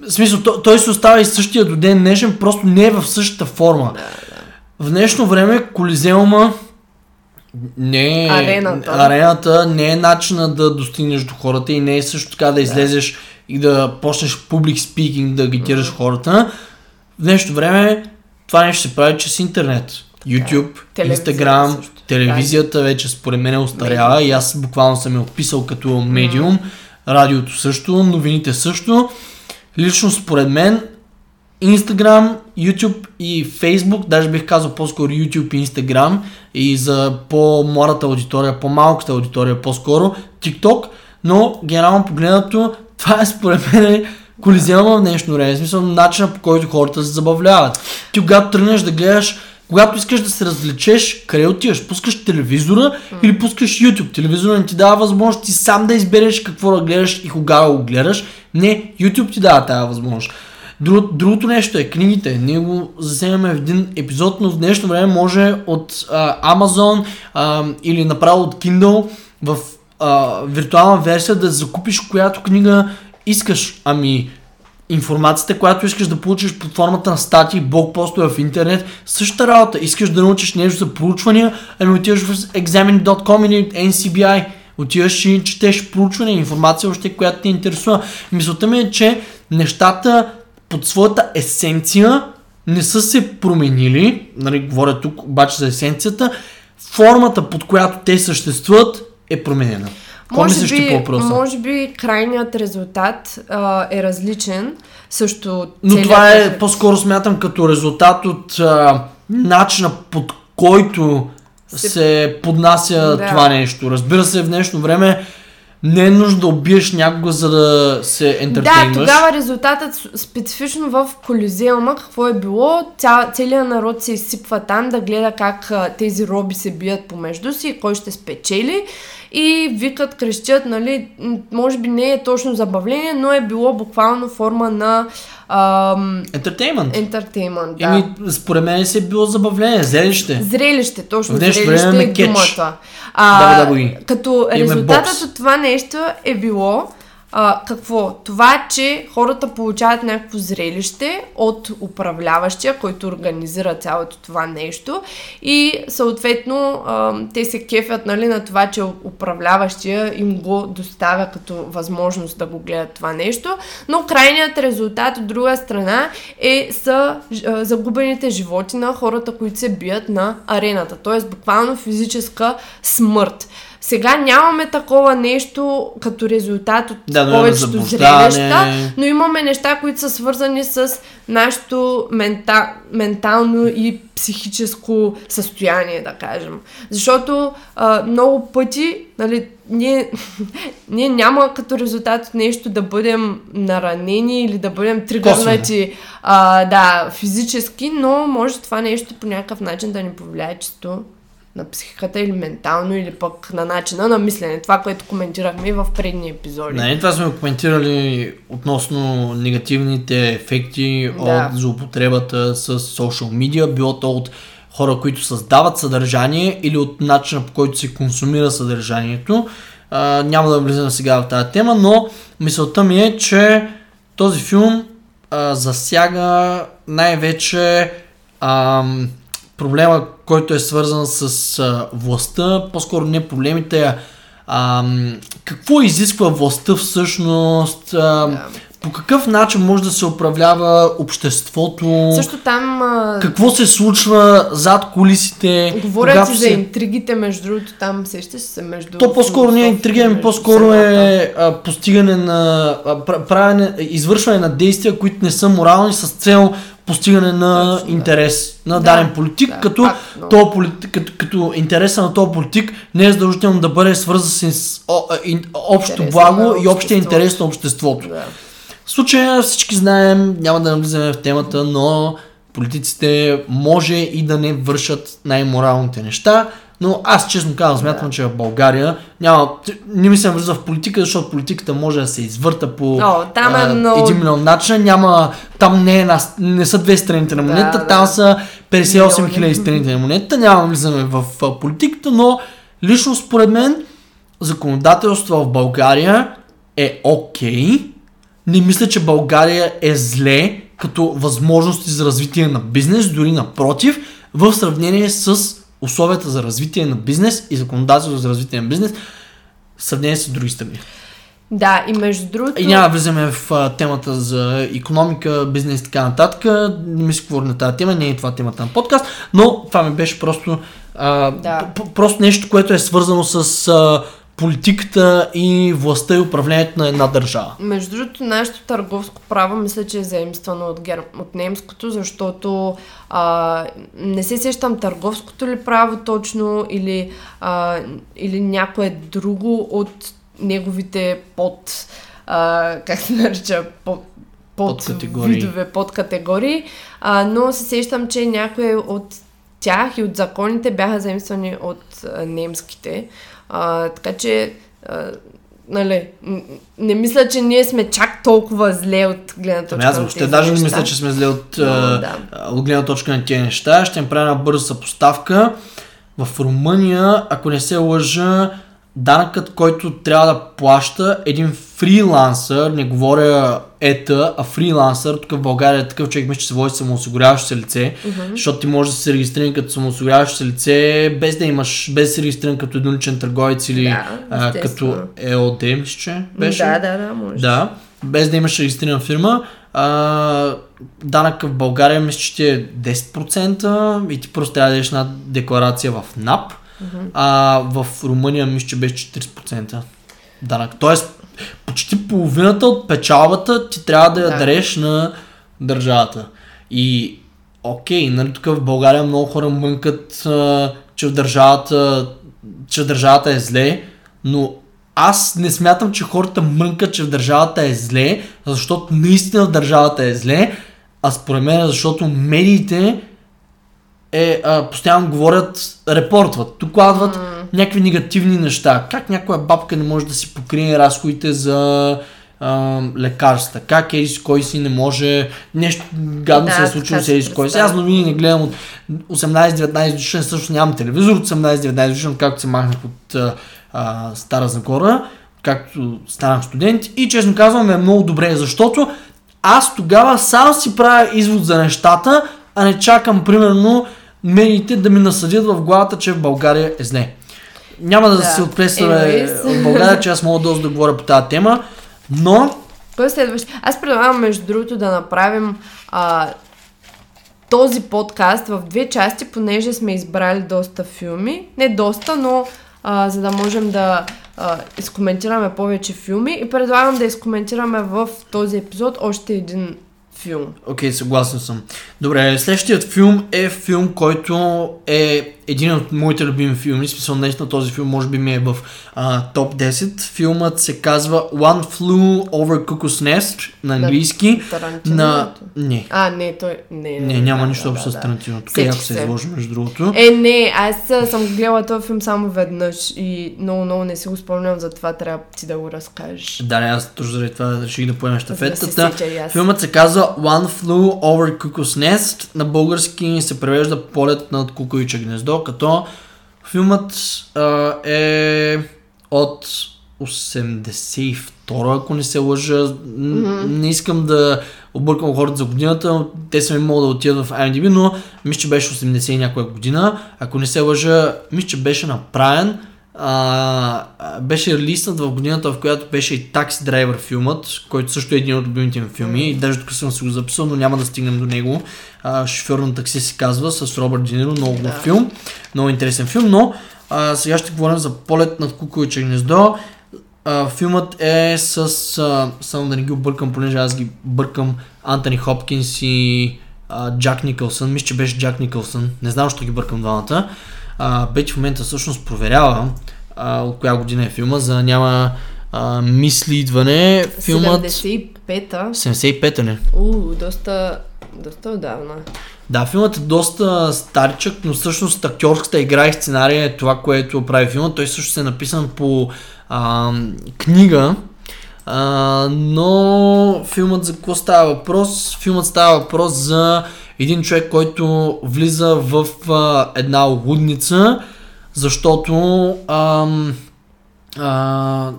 Speaker 2: В смисъл, той, той се остава и същия до ден днешен, просто не е в същата форма. Да, да. В днешно време Колизеума не
Speaker 1: арената.
Speaker 2: арената не е начина да достигнеш до хората и не е също така да излезеш да. и да почнеш публик спикинг, да агитираш mm-hmm. хората. В днешното време това нещо се прави чрез интернет. YouTube, Instagram, телевизията вече според мен е устарява и аз буквално съм я описал като медиум, mm-hmm. радиото също, новините също. Лично според мен Instagram, YouTube и Facebook, даже бих казал по-скоро YouTube и Instagram и за по-младата аудитория, по-малката аудитория по-скоро TikTok, но генерално погледнато [laughs] това е според мен колизиума в днешно време, в смисъл начина по който хората се забавляват. Ти когато тръгнеш да гледаш когато искаш да се развлечеш, къде отиваш? Пускаш телевизора mm. или пускаш YouTube. Телевизора не ти дава възможност ти сам да избереш какво да гледаш и кога да го гледаш. Не, YouTube ти дава тази възможност. Друг, другото нещо е книгите. Ние го засегнаме в един епизод, но в днешно време може от а, Amazon а, или направо от Kindle в а, виртуална версия да закупиш която книга искаш. Ами, информацията, която искаш да получиш под формата на статии, блокпостове в интернет, същата работа. Искаш да научиш нещо за проучвания, ами отиваш в examine.com или NCBI. Отиваш и четеш проучвания, информация още, която те интересува. Мисълта ми е, че нещата под своята есенция не са се променили, нали, говоря тук обаче за есенцията, формата, под която те съществуват, е променена. Какво
Speaker 1: Може
Speaker 2: мислиш
Speaker 1: би,
Speaker 2: по
Speaker 1: може би крайният резултат а, е различен. Също
Speaker 2: Но това е
Speaker 1: ефект.
Speaker 2: по-скоро смятам като резултат от а, начина под който се,
Speaker 1: Се-
Speaker 2: поднася
Speaker 1: Да.
Speaker 2: това нещо. Разбира се, в днешно време не е нужно да убиеш някого, за да се
Speaker 1: Да,
Speaker 2: ентертейнваш.
Speaker 1: тогава резултатът специфично в Колизеума, какво е било, ця, целият народ се изсипва там да гледа как а, тези роби се бият помежду си и кой ще спечели. И викат, крещят, нали, може би не е точно забавление, но е било буквално форма на
Speaker 2: Ентертеймент.
Speaker 1: ентертеймент. Да.
Speaker 2: Еми, според мен си е било забавление, зрелище.
Speaker 1: Зрелище, точно
Speaker 2: В
Speaker 1: зрелище
Speaker 2: време
Speaker 1: е
Speaker 2: кетч.
Speaker 1: думата. А,
Speaker 2: WWE.
Speaker 1: като
Speaker 2: Имаме
Speaker 1: резултатът
Speaker 2: бокс.
Speaker 1: от това нещо е било а, какво? Това, че хората получават някакво зрелище от управляващия, който организира цялото това нещо и съответно а, те се кефят нали, на това, че управляващия им го доставя като възможност да го гледат това нещо, но крайният резултат от друга страна е са а, загубените животи на хората, които се бият на арената, т.е. буквално физическа смърт. Сега нямаме такова нещо като резултат от
Speaker 2: Да,
Speaker 1: повечето зрелища, но имаме неща, които са свързани с нашето мента, ментално и психическо състояние, да кажем. Защото а, много пъти, нали, ние, [laughs] ние няма като резултат от нещо да бъдем наранени или да бъдем тригърнати а, да, физически, но може това нещо по някакъв начин да ни повлияе чисто на психиката или ментално, или пък на начина на мислене. Това, което коментирахме и в предни епизоди.
Speaker 2: Не, това сме коментирали относно негативните ефекти
Speaker 1: Да.
Speaker 2: от злоупотребата с social media, било то от хора, които създават съдържание или от начина по който се консумира съдържанието. А, няма да влизам сега в тази тема, но мисълта ми е, че този филм а, засяга най-вече ам, проблема, който е свързан с а, властта, по-скоро не проблемите, а ам, какво изисква властта всъщност, а. По какъв начин може да се управлява обществото,
Speaker 1: Също там а,
Speaker 2: какво се случва зад колисите,
Speaker 1: говорят си за интригите, между другото, там сещаш се между...
Speaker 2: то по-скоро не е интрига, ами по-скоро е а, постигане на а, пра- правене, извършване на действия, които не са морални с цел постигане на
Speaker 1: Точно, да.
Speaker 2: интерес на
Speaker 1: Да,
Speaker 2: даден политик,
Speaker 1: да,
Speaker 2: като,
Speaker 1: пак
Speaker 2: този политик, като, като интереса на този политик не е задължително да бъде свързан с о, ин, общо
Speaker 1: Интереса
Speaker 2: благо
Speaker 1: на
Speaker 2: и общия интерес на обществото.
Speaker 1: Да.
Speaker 2: В случая всички знаем, няма да навлизаме в темата, но политиците може и да не вършат най-моралните неща, но аз честно казвам, смятам, че в България няма, не ми се навлиза в политика, защото политиката може да се извърта по
Speaker 1: О, там е
Speaker 2: а,
Speaker 1: много-
Speaker 2: един милион начина, няма, там не, е една, не са две страните на
Speaker 1: Да,
Speaker 2: монетата,
Speaker 1: да.
Speaker 2: там са 58
Speaker 1: Милиони.
Speaker 2: хиляди страните на монетата, няма да влизаме в а, политиката, но лично според мен законодателство в България е окей. Не мисля, че България е зле като възможности за развитие на бизнес, дори напротив, в сравнение с условията за развитие на бизнес и законодателство за развитие на бизнес, в сравнение с други страни.
Speaker 1: да, и между другото...
Speaker 2: И няма да влизаме в а, темата за економика, бизнес и така нататък. Не ми се говори на тази тема, не е това темата на подкаст, но това ми беше просто, а,
Speaker 1: Да.
Speaker 2: просто нещо, което е свързано с а, политиката и властта и управлението на една държава.
Speaker 1: Между другото, нашето търговско право мисля, че е заимствано от, гер... от немското, защото а, не се сещам търговското ли право точно или, а, или някое друго от неговите под, а, как се нарича, под, под
Speaker 2: Подкатегории.
Speaker 1: видове, подкатегории, а, но се сещам, че някои от тях и от законите бяха заимствани от а, немските. А, така че, а, нали, не мисля, че ние сме чак толкова зле от гледна точка
Speaker 2: Ами аз въобще даже не
Speaker 1: неща.
Speaker 2: мисля, че сме зле от,
Speaker 1: Но, да.
Speaker 2: от гледна точка на тези неща. Ще им правя една бърза съпоставка. В Румъния, ако не се лъжа, данъкът, който трябва да плаща един фрилансър, не говоря ета, а фрилансър, тук в България е такъв човек, мисля, че се води самоосигуряващо се лице, защото ти можеш да се регистриран като самоосигуряващо се лице, без да имаш, без да се регистриран като едноличен търговец или
Speaker 1: Да,
Speaker 2: а, като ЕОД, мисля, че беше.
Speaker 1: Да, да, да, може.
Speaker 2: Да, без да имаш регистрирана фирма. А, данък в България мисля, че ти е 10% и ти просто трябва да дадеш една декларация в НАП. А в Румъния мисля, че беше 40% данък. Тоест, почти половината от печалбата ти трябва да я
Speaker 1: Да.
Speaker 2: дареш на държавата. И окей, нали тук в България много хора мънкат, а, че в държавата, че държавата е зле, но аз не смятам, че хората мънкат, че в държавата е зле, защото наистина в държавата е зле, а според мен е защото медиите е, а, постоянно говорят, репортват, докладват някакви негативни неща. Как някоя бабка не може да си покрие разходите за а, лекарства, как еди с кой си не може, нещо гадно
Speaker 1: Да,
Speaker 2: се е случило с
Speaker 1: си
Speaker 2: кой си. Аз новини не гледам от 18-19 годишен, също нямам телевизор от 18-19 годишен, както се махнах от а, а, Стара Загора, както станах студент. И честно казвам е много добре, защото аз тогава сам си правя извод за нещата, а не чакам примерно медиите да ми насъдят в главата, че в България е зле. Няма да,
Speaker 1: Да.
Speaker 2: се отплесваме в България, че аз мога доста да говоря по тази тема, но
Speaker 1: Кой е следващ? Аз предлагам, между другото, да направим а, този подкаст в две части, понеже сме избрали доста филми. Не доста, но а, за да можем да а, изкоментираме повече филми. И предлагам да изкоментираме в този епизод още един филм.
Speaker 2: Окей, съгласен съм. Добре, следващият филм е филм, който е един от моите любими филми. Смисъл, наистина този филм може би ми е в а, топ 10. Филмът се казва One Flew Over Cuckoo's Nest на английски.
Speaker 1: Тарантино.
Speaker 2: На... Не.
Speaker 1: А, не, той... Не,
Speaker 2: Не, няма
Speaker 1: да,
Speaker 2: нищо общо
Speaker 1: да,
Speaker 2: с
Speaker 1: да.
Speaker 2: Тарантино. Тук яко се
Speaker 1: се.
Speaker 2: изложи, между другото.
Speaker 1: Е, не, аз съм гледала този филм само веднъж и много, много не си го спомням, затова трябва ти да го разкажеш.
Speaker 2: Да, не, аз точно заради това реших да поема
Speaker 1: За да се
Speaker 2: щафетата. Филмът се казва One Flew Over Cuckoo's Nest. На български се превежда Полет над кукуиче гнездо, като филмът а, е от 82 ако не се лъжа. Mm-hmm. Не искам да объркам хората за годината, те са ми могат да отидат в IMDb, но мисля, че беше 80 и някоя година. Ако не се лъжа, мисля, че беше направен а, беше релиснат в годината, в която беше и Taxi Driver филмът, който също е един от любимите ми филми. И даже тук съм си го записал, но няма да стигнем до него. А, шофьор на такси се казва с Робърт Диниро, много
Speaker 1: да.
Speaker 2: филм, много интересен филм, но а, сега ще говорим за полет над кукуиче гнездо. А, филмът е с, а, само да не ги объркам, понеже аз ги бъркам Антони Хопкинс и а, Джак Никълсън. Мисля, че беше Джак Никълсън. Не знам, защо ги бъркам двамата. А, Бети в момента всъщност проверява а, от коя година е филма, за да няма а, мисли идване. Филмът
Speaker 1: 75-та.
Speaker 2: 75-та не.
Speaker 1: У, доста, доста отдавна.
Speaker 2: Да, филмът е доста старичък, но всъщност актьорската игра и сценария е това, което прави филма. Той също е написан по а, книга, а, но филмът за какво става въпрос? Филмът става въпрос за един човек, който влиза в а, една лудница, защото ам, а,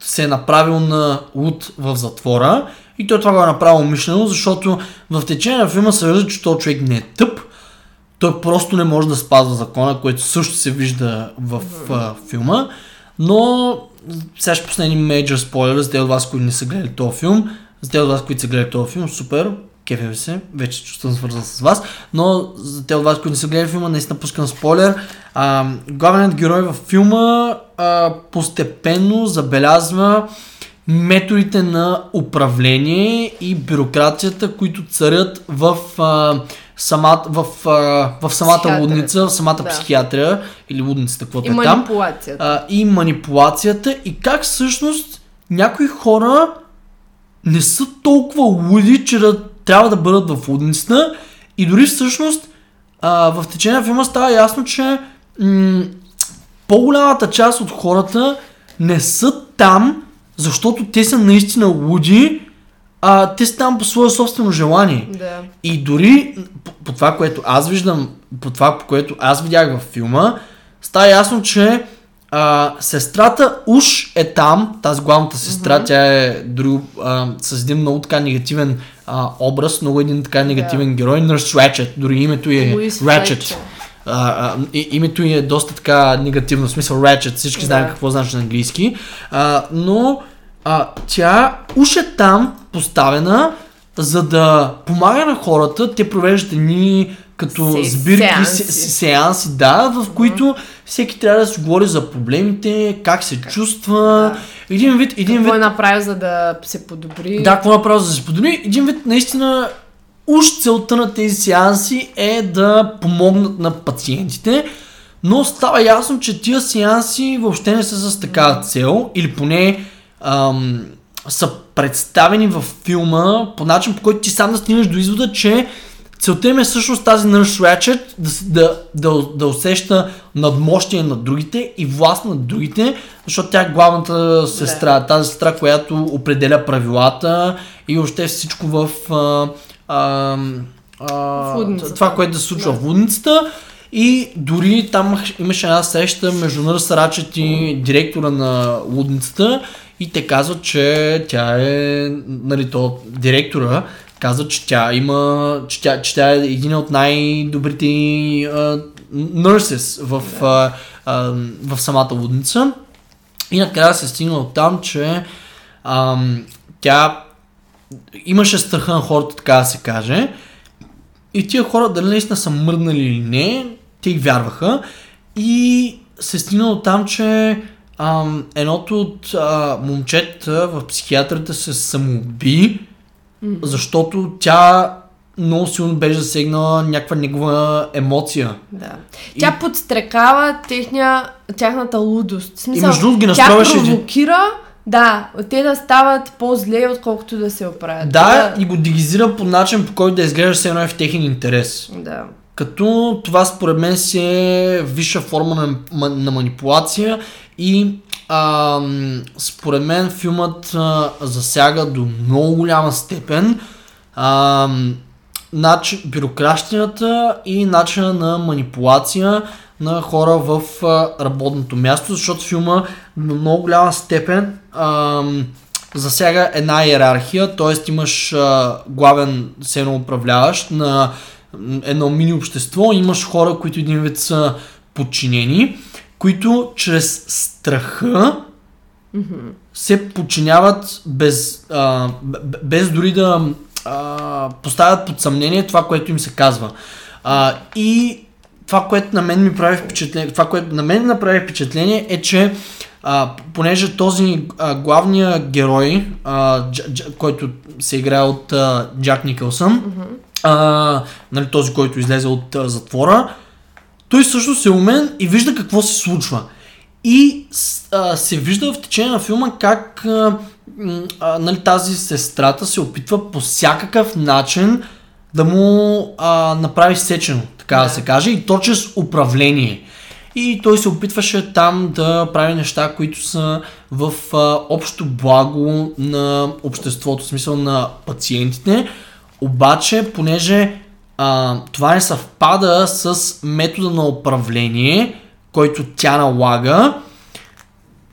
Speaker 2: се е направил на луд в затвора и той това го е направил умишлено, защото в течение на филма се вижда, че този човек не е тъп, той просто не може да спазва закона, което също се вижда в а, филма, но сега ще пусна един мейджор спойлер за те от вас, които не са гледали този филм, за те от вас, които са гледали този филм, супер, кефе се, вече чувствам свързан с вас, но за те от вас, които не са гледали филма, наистина пускам спойлер. А, главният герой във филма а, постепенно забелязва методите на управление и бюрокрацията, които царят в, а, самат, в, а, в самата
Speaker 1: Психиатрия.
Speaker 2: лудница, в самата
Speaker 1: Да.
Speaker 2: психиатрия или лудницата, каквото
Speaker 1: И
Speaker 2: е там
Speaker 1: манипулацията.
Speaker 2: а, и манипулацията и как всъщност някои хора не са толкова луди, че да трябва да бъдат в лудницата и дори всъщност а, в течение на филма става ясно, че м- по-голямата част от хората не са там, защото те са наистина луди, а те са там по свое собствено желание.
Speaker 1: Да.
Speaker 2: И дори по, по това, което аз виждам, по това, по което аз видях във филма, става ясно, че а, сестрата уж е там, тази главната сестра, тя е дори а, с един много така негативен а, образ, много един така негативен герой, Nurse Ratchet, дори името е
Speaker 1: Луис
Speaker 2: Ratchet.
Speaker 1: Ratchet.
Speaker 2: А, а, и, името й е доста така негативно, в смисъл Ratchet, всички
Speaker 1: Да.
Speaker 2: знаем какво значи на английски, а, но а, тя уж е там поставена, за да помага на хората, те провеждат едни като
Speaker 1: Се-
Speaker 2: сбирки,
Speaker 1: сеанси.
Speaker 2: се, се- сеанси, да, в които всеки трябва да си говори за проблемите, как се чувства. Един вид, един
Speaker 1: Какво
Speaker 2: вид
Speaker 1: е направил, за да се подобри?
Speaker 2: да, какво направи за да се подобри? Един вид, наистина, уж целта на тези сеанси е да помогнат на пациентите, но става ясно, че тия сеанси въобще не са с такава цел, или поне ам, са представени във филма по начин, по който ти сам да стигнеш до извода, че целта им е всъщност тази Nurse Ratchet да, да, да, да усеща надмощие над другите и власт над другите, защото тя е главната сестра, тази сестра, която определя правилата и още всичко в а, а, а, това, което да се случва
Speaker 1: Да.
Speaker 2: в лудницата. И дори там имаше една среща между Нърс Рачет и директора на лудницата и те казват, че тя е, нали, то директора казва, че тя има, че тя, че тя е един от най-добрите а, nurses в, а, а, в самата лудница. И накрая се стигна от там, че ам, тя имаше страха на хората, така да се каже. И тия хора, дали наистина са мръднали или не, те й вярваха. И се стигна от там, че ам, едното от а, момчета в психиатрата се самоуби, защото тя много силно беше засегнала някаква негова емоция.
Speaker 1: Да. Тя подстрекава техния, тяхната лудост. В Смисъл,
Speaker 2: И между другото ги
Speaker 1: тя
Speaker 2: настройваше един-
Speaker 1: провокира, да, те да стават по-зле, отколкото да се оправят.
Speaker 2: Да, и го дигизира по начин, по който да изглежда все едно е в техен интерес.
Speaker 1: Да.
Speaker 2: Като това според мен си е висша форма на, на манипулация и ам, според мен филмът а, засяга до много голяма степен ам, начин, бюрокращината и начина на манипулация на хора в а, работното място, защото филма на много голяма степен ам, засяга една иерархия, т.е. имаш а, главен сено управляващ на едно мини общество, имаш хора, които един вид са подчинени, които чрез страха се подчиняват без, а, без дори да а, поставят под съмнение това, което им се казва. А, и това, което на мен ми прави впечатление, това, което на мен направи впечатление е, че а, понеже този а, главния герой, а, Дж, Дж, който се играе от а, Джак Никълсън, а, нали, този, който излезе от а, затвора, той всъщност е умен и вижда какво се случва. И а, се вижда в течение на филма как а, а, нали, тази сестрата се опитва по всякакъв начин да му а, направи сечено, така. Да. се каже, и то чрез управление. И той се опитваше там да прави неща, които са в а, общо благо на обществото, в смисъл на пациентите. Обаче, понеже а, това не съвпада с метода на управление, който тя налага,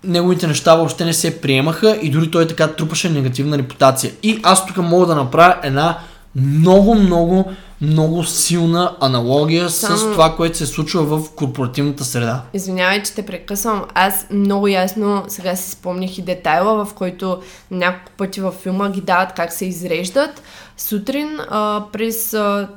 Speaker 2: неговите неща въобще не се приемаха и дори той така трупаше негативна репутация. И аз тук мога да направя една много, много, много силна аналогия с
Speaker 1: Само-
Speaker 2: това, което се случва в корпоративната среда.
Speaker 1: Извинявай, че те прекъсвам. Аз много ясно сега си спомних и детайла, в който няколко пъти във филма ги дават как се изреждат. Сутрин а, през а,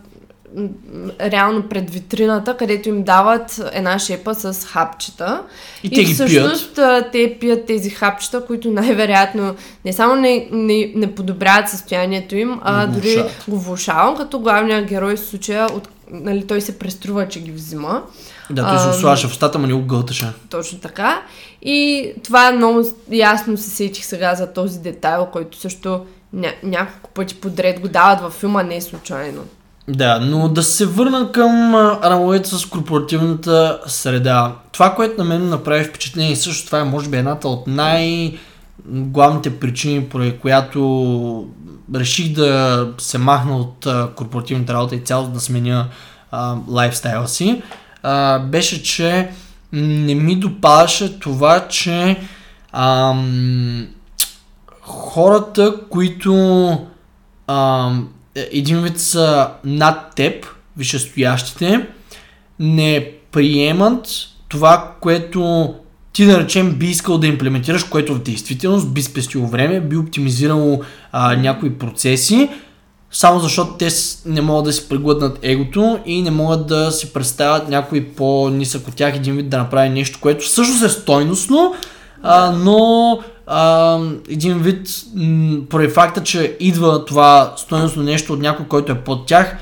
Speaker 1: реално пред витрината, където им дават една шепа с хапчета.
Speaker 2: И те ги
Speaker 1: всъщност а, те пият тези хапчета, които [laughs] най-вероятно не само не, не, не подобряват състоянието им, а
Speaker 2: го
Speaker 1: дори го влушават, като главният герой в случая, от, нали, той се преструва, че ги взима.
Speaker 2: Да, той се слагаше в устата, ма не го гълташе.
Speaker 1: Точно така. И това много ясно се сетих сега за този детайл, който също ня- няколко пъти подред го дават във филма, не е случайно.
Speaker 2: Да, но да се върна към а, аналогията с корпоративната среда. Това, което на мен направи впечатление също това е може би едната от най-главните причини, поради която реших да се махна от корпоративната работа и цяло да сменя а, лайфстайла си, а, беше, че не ми допадаше това, че ам, хората, които ам, един вид са над теб, висшестоящите, не приемат това, което ти да речем би искал да имплементираш, което в действителност би спестило време, би оптимизирало а, някои процеси, само защото те не могат да си преглътнат егото и не могат да си представят някой по-нисък от тях един вид да направи нещо, което всъщност е стойностно, а, но а, един вид, м- поради факта, че идва това стойностно нещо от някой, който е под тях,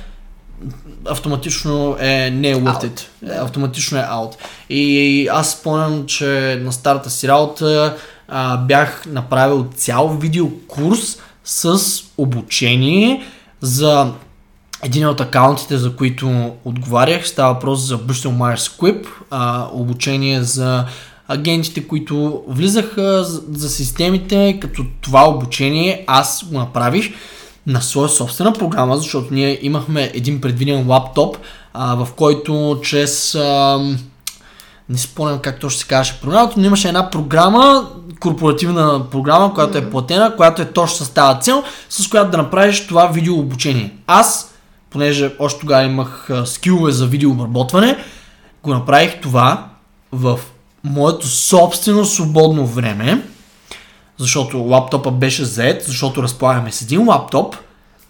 Speaker 2: автоматично е не е worth it. Автоматично е out. И аз спомням, че на старата си работа а, бях направил цял видеокурс с обучение за един от акаунтите, за които отговарях. Става въпрос за Bristol Myers Squibb, а, обучение за агентите, които влизаха за, за системите, като това обучение аз го направих на своя собствена програма, защото ние имахме един предвиден лаптоп, а, в който чрез... А, не спомням как точно се казваше програмата, но имаше една програма, корпоративна програма, която е платена, която е точно с тази цел, с която да направиш това видео обучение. Аз, понеже още тогава имах скилове за видеообработване, го направих това в моето собствено свободно време, защото лаптопа беше заед, защото разполагаме с един лаптоп,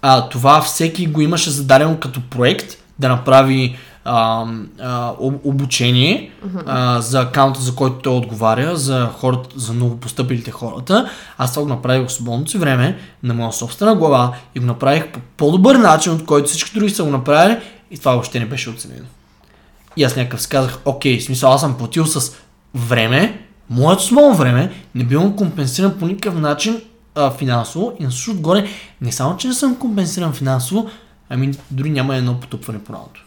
Speaker 2: а това всеки го имаше зададено като проект да направи а, а, обучение а, за акаунта, за който той отговаря, за хората, за новопостъпилите хората. Аз това го направих в свободното си време, на моя собствена глава и го направих по по-добър начин, от който всички други са го направили и това въобще не беше оценено. И аз някакъв си казах, окей, смисъл аз съм платил с време, моето свободно време, не бивам компенсиран по никакъв начин а, финансово и на също отгоре не само, че не съм компенсиран финансово, ами дори няма едно потупване по работа.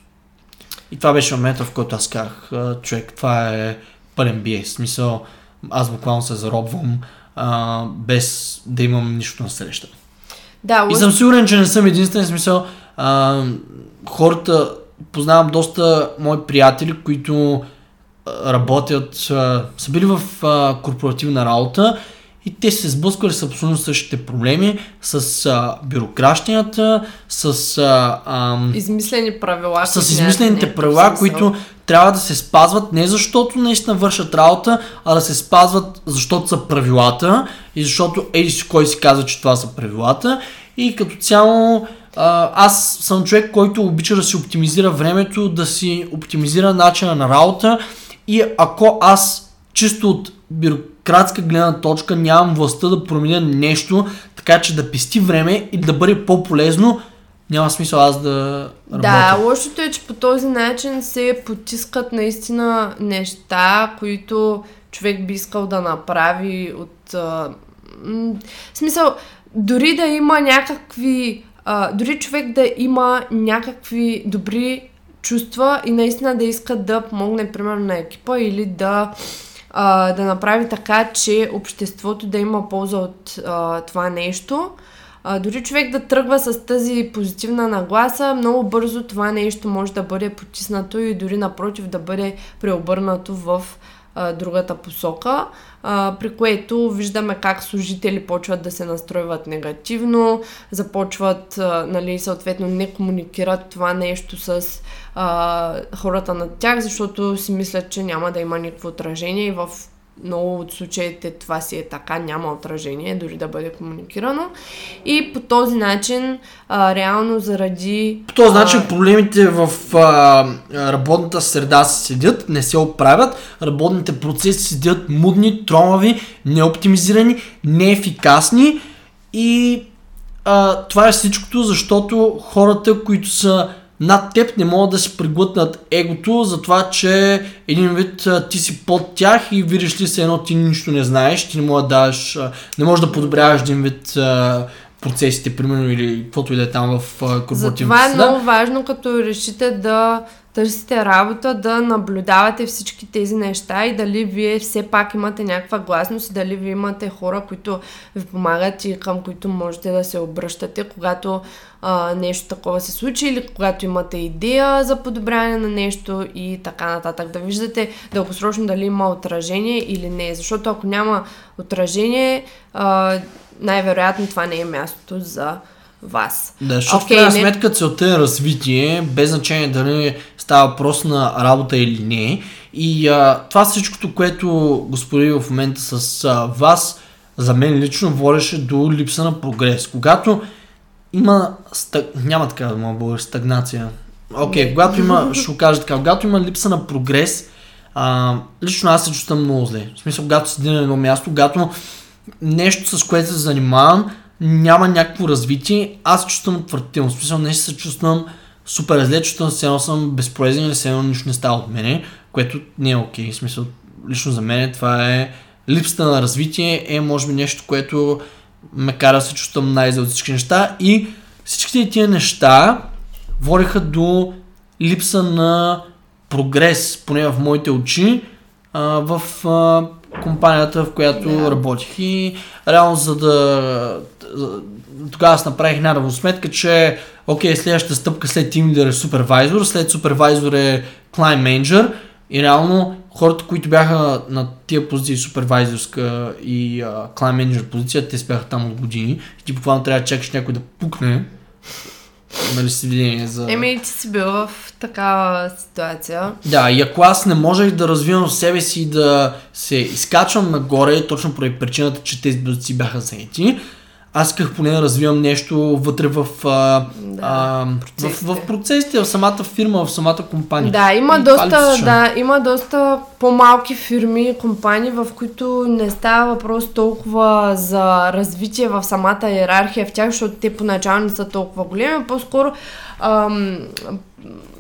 Speaker 2: И това беше момента, в който аз казах, човек, това е пълен биес. Смисъл, аз буквално се заробвам а, без да имам нищо на среща.
Speaker 1: Да,
Speaker 2: и съм сигурен, че не съм единствен смисъл. А, хората, познавам доста мои приятели, които работят, са били в а, корпоративна работа и те се сблъсквали с абсолютно същите проблеми, с а, бюрокращията, с... А, а,
Speaker 1: Измислени правила.
Speaker 2: С измислените правила, които трябва да се спазват не защото наистина вършат работа, а да се спазват защото са правилата и защото еди си кой си каза, че това са правилата и като цяло аз съм човек, който обича да си оптимизира времето, да си оптимизира начина на работа и ако аз чисто от бюрократска гледна точка нямам властта да променя нещо, така че да пести време и да бъде по-полезно, няма смисъл аз да
Speaker 1: работя. Да, лошото е, че по този начин се потискат наистина неща, които човек би искал да направи от... А, м- смисъл, дори да има някакви... А, дори човек да има някакви добри чувства и наистина да иска да помогне, примерно, на екипа или да, а, да направи така, че обществото да има полза от а, това нещо. А, дори човек да тръгва с тази позитивна нагласа, много бързо това нещо може да бъде потиснато и дори напротив да бъде преобърнато в другата посока, а, при което виждаме как служители почват да се настройват негативно, започват, а, нали, съответно не комуникират това нещо с а, хората над тях, защото си мислят, че няма да има никакво отражение и в много от случаите това си е така, няма отражение, дори да бъде комуникирано. И по този начин, а, реално заради...
Speaker 2: По този начин проблемите в а, работната среда се седят, не се оправят, работните процеси седят мудни, тромави, неоптимизирани, неефикасни и а, това е всичкото, защото хората, които са над теб не могат да си преглътнат егото за това, че един вид ти си под тях и видиш ли се едно ти нищо не знаеш, ти не можеш да даш, не можеш да подобряваш един вид процесите, примерно, или каквото и да е там в корпоративната
Speaker 1: Това е много важно, като решите да търсите работа, да наблюдавате всички тези неща и дали вие все пак имате някаква гласност и дали вие имате хора, които ви помагат и към които можете да се обръщате, когато а, нещо такова се случи или когато имате идея за подобряване на нещо и така нататък. Да виждате дългосрочно дали има отражение или не. Защото ако няма отражение, а, най-вероятно това не е мястото за вас.
Speaker 2: Да, защото okay, в крайна сметка целта е развитие, без значение дали става въпрос на работа или не. И а, това всичкото, което го сподели в момента с а, вас, за мен лично водеше до липса на прогрес. Когато има, стаг... няма така да му българ, стагнация. Окей, okay, когато има, ще го кажа така, когато има липса на прогрес, а, лично аз се чувствам много зле. В смисъл, когато седи на едно място, когато нещо с което се занимавам, няма някакво развитие, аз чувствам отвратително. Смисъл, не се чувствам супер зле, чувствам се едно съм безполезен или се едно нищо не става от мене, което не е окей. Okay. Смисъл, лично за мен това е липсата на развитие е може би нещо, което ме кара да се чувствам най-зле от всички неща и всичките тия неща водиха до липса на прогрес, поне в моите очи, а, в а, компанията, в която yeah. работих. И реално за да... Тогава аз направих една равносметка, че окей, следващата стъпка след Team Leader е супервайзор, след супервайзор е Client Manager и реално хората, които бяха на тия позиции супервайзорска и Client Manager позиция, те бяха там от години. И ти буквално трябва да чакаш някой да пукне нали си видение за...
Speaker 1: Еми, ти си бил в такава ситуация.
Speaker 2: Да, и ако аз не можех да развивам в себе си да се изкачвам нагоре, точно поради причината, че тези позиции бяха заети, аз исках поне да развивам нещо вътре в, а, да, а, процесите. в, в процесите, в самата фирма, в самата компания.
Speaker 1: Да, има, доста, да, има доста по-малки фирми, компании, в които не става въпрос толкова за развитие в самата иерархия в тях, защото те поначално не са толкова големи, по-скоро ам,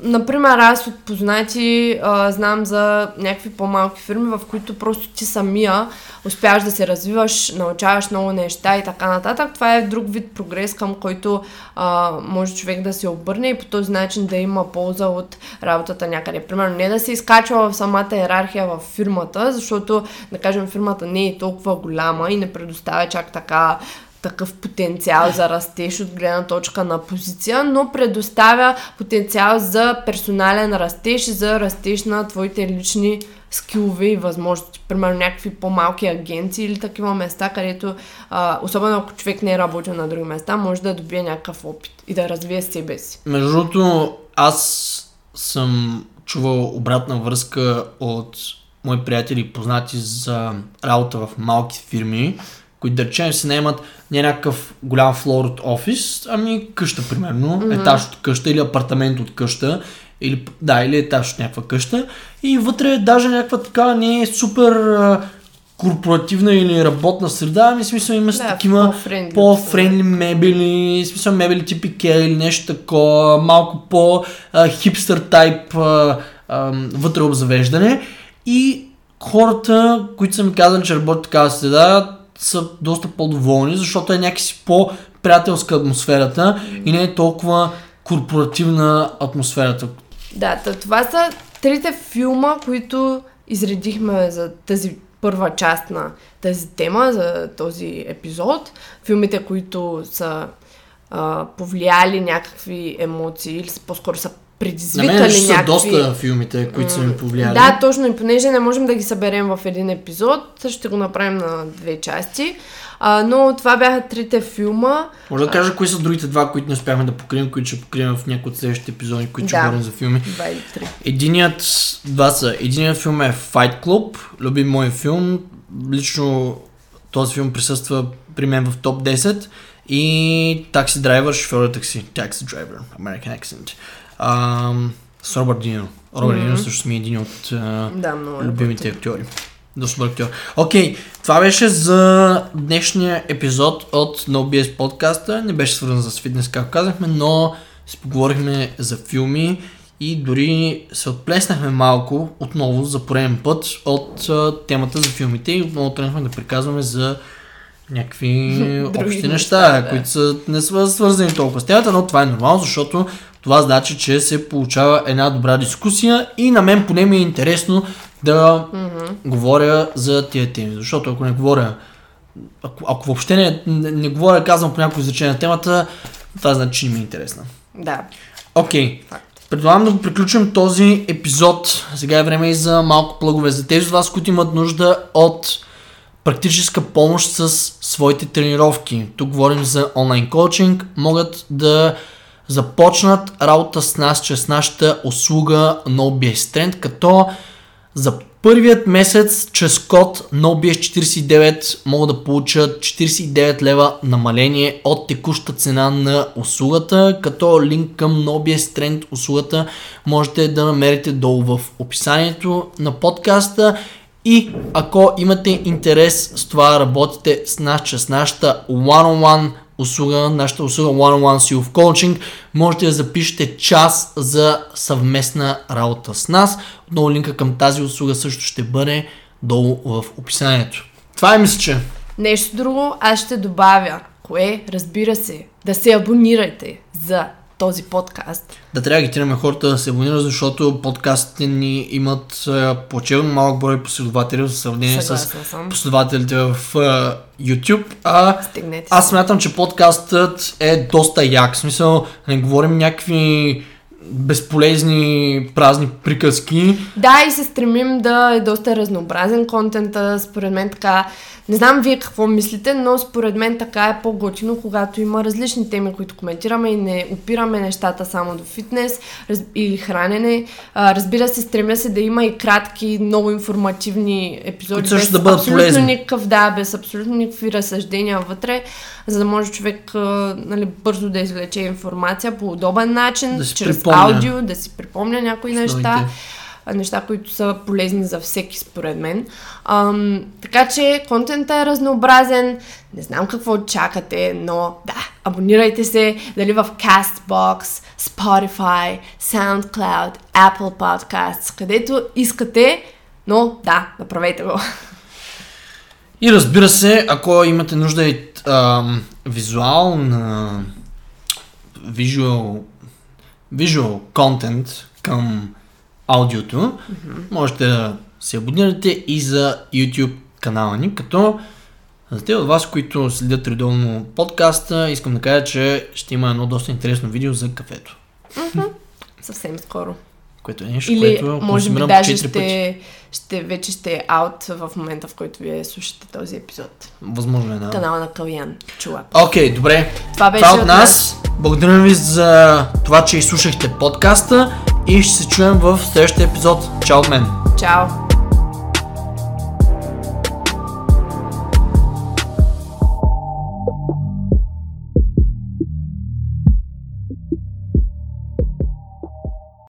Speaker 1: например, аз от познати а, знам за някакви по-малки фирми, в които просто ти самия успяваш да се развиваш, научаваш много неща и така нататък. Това е друг вид прогрес, към който а, може човек да се обърне и по този начин да има полза от работата някъде. Примерно не да се изкачва в самата иерархия в фирмата, защото, да кажем, фирмата не е толкова голяма и не предоставя чак така такъв потенциал за растеж от гледна точка на позиция, но предоставя потенциал за персонален растеж, за растеж на твоите лични скилове и възможности. Примерно някакви по-малки агенции или такива места, където, а, особено ако човек не е работил на други места, може да добие някакъв опит и да развие себе си.
Speaker 2: Между другото, аз съм чувал обратна връзка от мои приятели и познати за работа в малки фирми, които да речем се наемат не някакъв голям флор от офис, ами къща примерно, mm-hmm. етаж от къща или апартамент от къща, или, да, или етаж от някаква къща. И вътре даже някаква така не е супер а, корпоративна или работна среда, ами смисъл има да, такива по-френдли, мебели, смисъл мебели типи Икеа или нещо такова, малко по-хипстър тайп а, а, вътре обзавеждане. И хората, които са ми казали, че работят такава среда, са доста по-доволни, защото е някакси по-приятелска атмосферата и не е толкова корпоративна атмосферата.
Speaker 1: Да, това са трите филма, които изредихме за тази първа част на тази тема, за този епизод. Филмите, които са а, повлияли някакви емоции или по-скоро са предизвикали
Speaker 2: На мен
Speaker 1: някакви...
Speaker 2: са доста филмите, които са ми повлияли.
Speaker 1: Да, точно и понеже не можем да ги съберем в един епизод, ще го направим на две части. А, но това бяха трите филма.
Speaker 2: Може да кажа кои са другите два, които не успяхме да покрием, които ще покрием в някои от следващите епизоди, които да. ще говорим за филми.
Speaker 1: Два или три.
Speaker 2: Единият, два са. Единият филм е Fight Club, любим мой филм. Лично този филм присъства при мен в топ 10 и такси драйвер, шофьор такси, такси драйвер, American Accent. А, с Робърт Дино. Робърт mm-hmm. Дино също ми е един от uh, да, любимите актьори. Доста добър актьор. Окей, okay, това беше за днешния епизод от NoBS подкаста. Не беше свързан с фитнес, както казахме, но си поговорихме за филми и дори се отплеснахме малко отново за пореден път от uh, темата за филмите и отново тръгнахме да приказваме за някакви [laughs] общи неща, да. които са, не са свързани толкова с темата, но това е нормално, защото това значи, че се получава една добра дискусия и на мен поне ми е интересно да mm-hmm. говоря за тия теми. Защото ако не говоря, ако, ако въобще не, не, не говоря, казвам по някакво изречение на темата, това значи, че не ми е интересна.
Speaker 1: Да.
Speaker 2: Окей. Okay. Предлагам да го приключим този епизод. Сега е време и за малко плъгове. За тези от вас, които имат нужда от практическа помощ с своите тренировки. Тук говорим за онлайн коучинг. Могат да започнат работа с нас чрез нашата услуга No Trend, като за първият месец чрез код NOBS49 могат да получат 49 лева намаление от текущата цена на услугата, като линк към NOBS Trend услугата можете да намерите долу в описанието на подкаста и ако имате интерес с това работите с нас, чрез нашата one-on-one услуга, нашата услуга One-on-One Self Coaching, можете да запишете час за съвместна работа с нас. Отново линка към тази услуга също ще бъде долу в описанието. Това е мисля, че.
Speaker 1: Нещо друго аз ще добавя, кое, разбира се, да се абонирате за този подкаст.
Speaker 2: Да трябва да агитираме хората да се абонират, защото подкастите ни имат плачевно малък брой последователи в сравнение
Speaker 1: Съгласна
Speaker 2: с
Speaker 1: съм.
Speaker 2: последователите в е, YouTube. А
Speaker 1: Стигнете
Speaker 2: аз смятам, че подкастът е доста як. В смисъл, не говорим някакви безполезни празни приказки.
Speaker 1: Да, и се стремим да е доста разнообразен контента. Според мен така, не знам вие какво мислите, но според мен така е по-готино, когато има различни теми, които коментираме и не опираме нещата само до фитнес раз, или хранене. А, разбира се, стремя се да има и кратки, много информативни епизоди.
Speaker 2: Които също
Speaker 1: без
Speaker 2: да бъдат
Speaker 1: абсолютно
Speaker 2: полезни.
Speaker 1: никакъв, да, без абсолютно никакви разсъждения вътре, за да може човек а, нали, бързо да извлече информация по удобен начин,
Speaker 2: Да
Speaker 1: чрез. Аудио, да си припомня някои неща
Speaker 2: Основните.
Speaker 1: а, неща, които са полезни за всеки, според мен. Ам, така че контентът е разнообразен, не знам какво чакате, но да, абонирайте се дали в Castbox, Spotify, SoundCloud, Apple Podcasts, където искате, но да, направете го.
Speaker 2: И разбира се, ако имате нужда и ам, визуал на visual, content към аудиото, mm-hmm. можете да се абонирате и за YouTube канала ни, като за те от вас, които следят редовно подкаста, искам да кажа, че ще има едно доста интересно видео за кафето.
Speaker 1: Съвсем скоро.
Speaker 2: Което е нещо,
Speaker 1: Или
Speaker 2: което
Speaker 1: може би даже
Speaker 2: 4 пъти.
Speaker 1: ще, ще, вече ще е аут в момента, в който вие слушате този епизод.
Speaker 2: Възможно е, да.
Speaker 1: Канала на Калян Чулап.
Speaker 2: Окей, добре.
Speaker 1: Това беше
Speaker 2: Това от нас. Благодарим ви за това, че изслушахте подкаста и ще се чуем в следващия епизод. Чао от мен!
Speaker 1: Чао!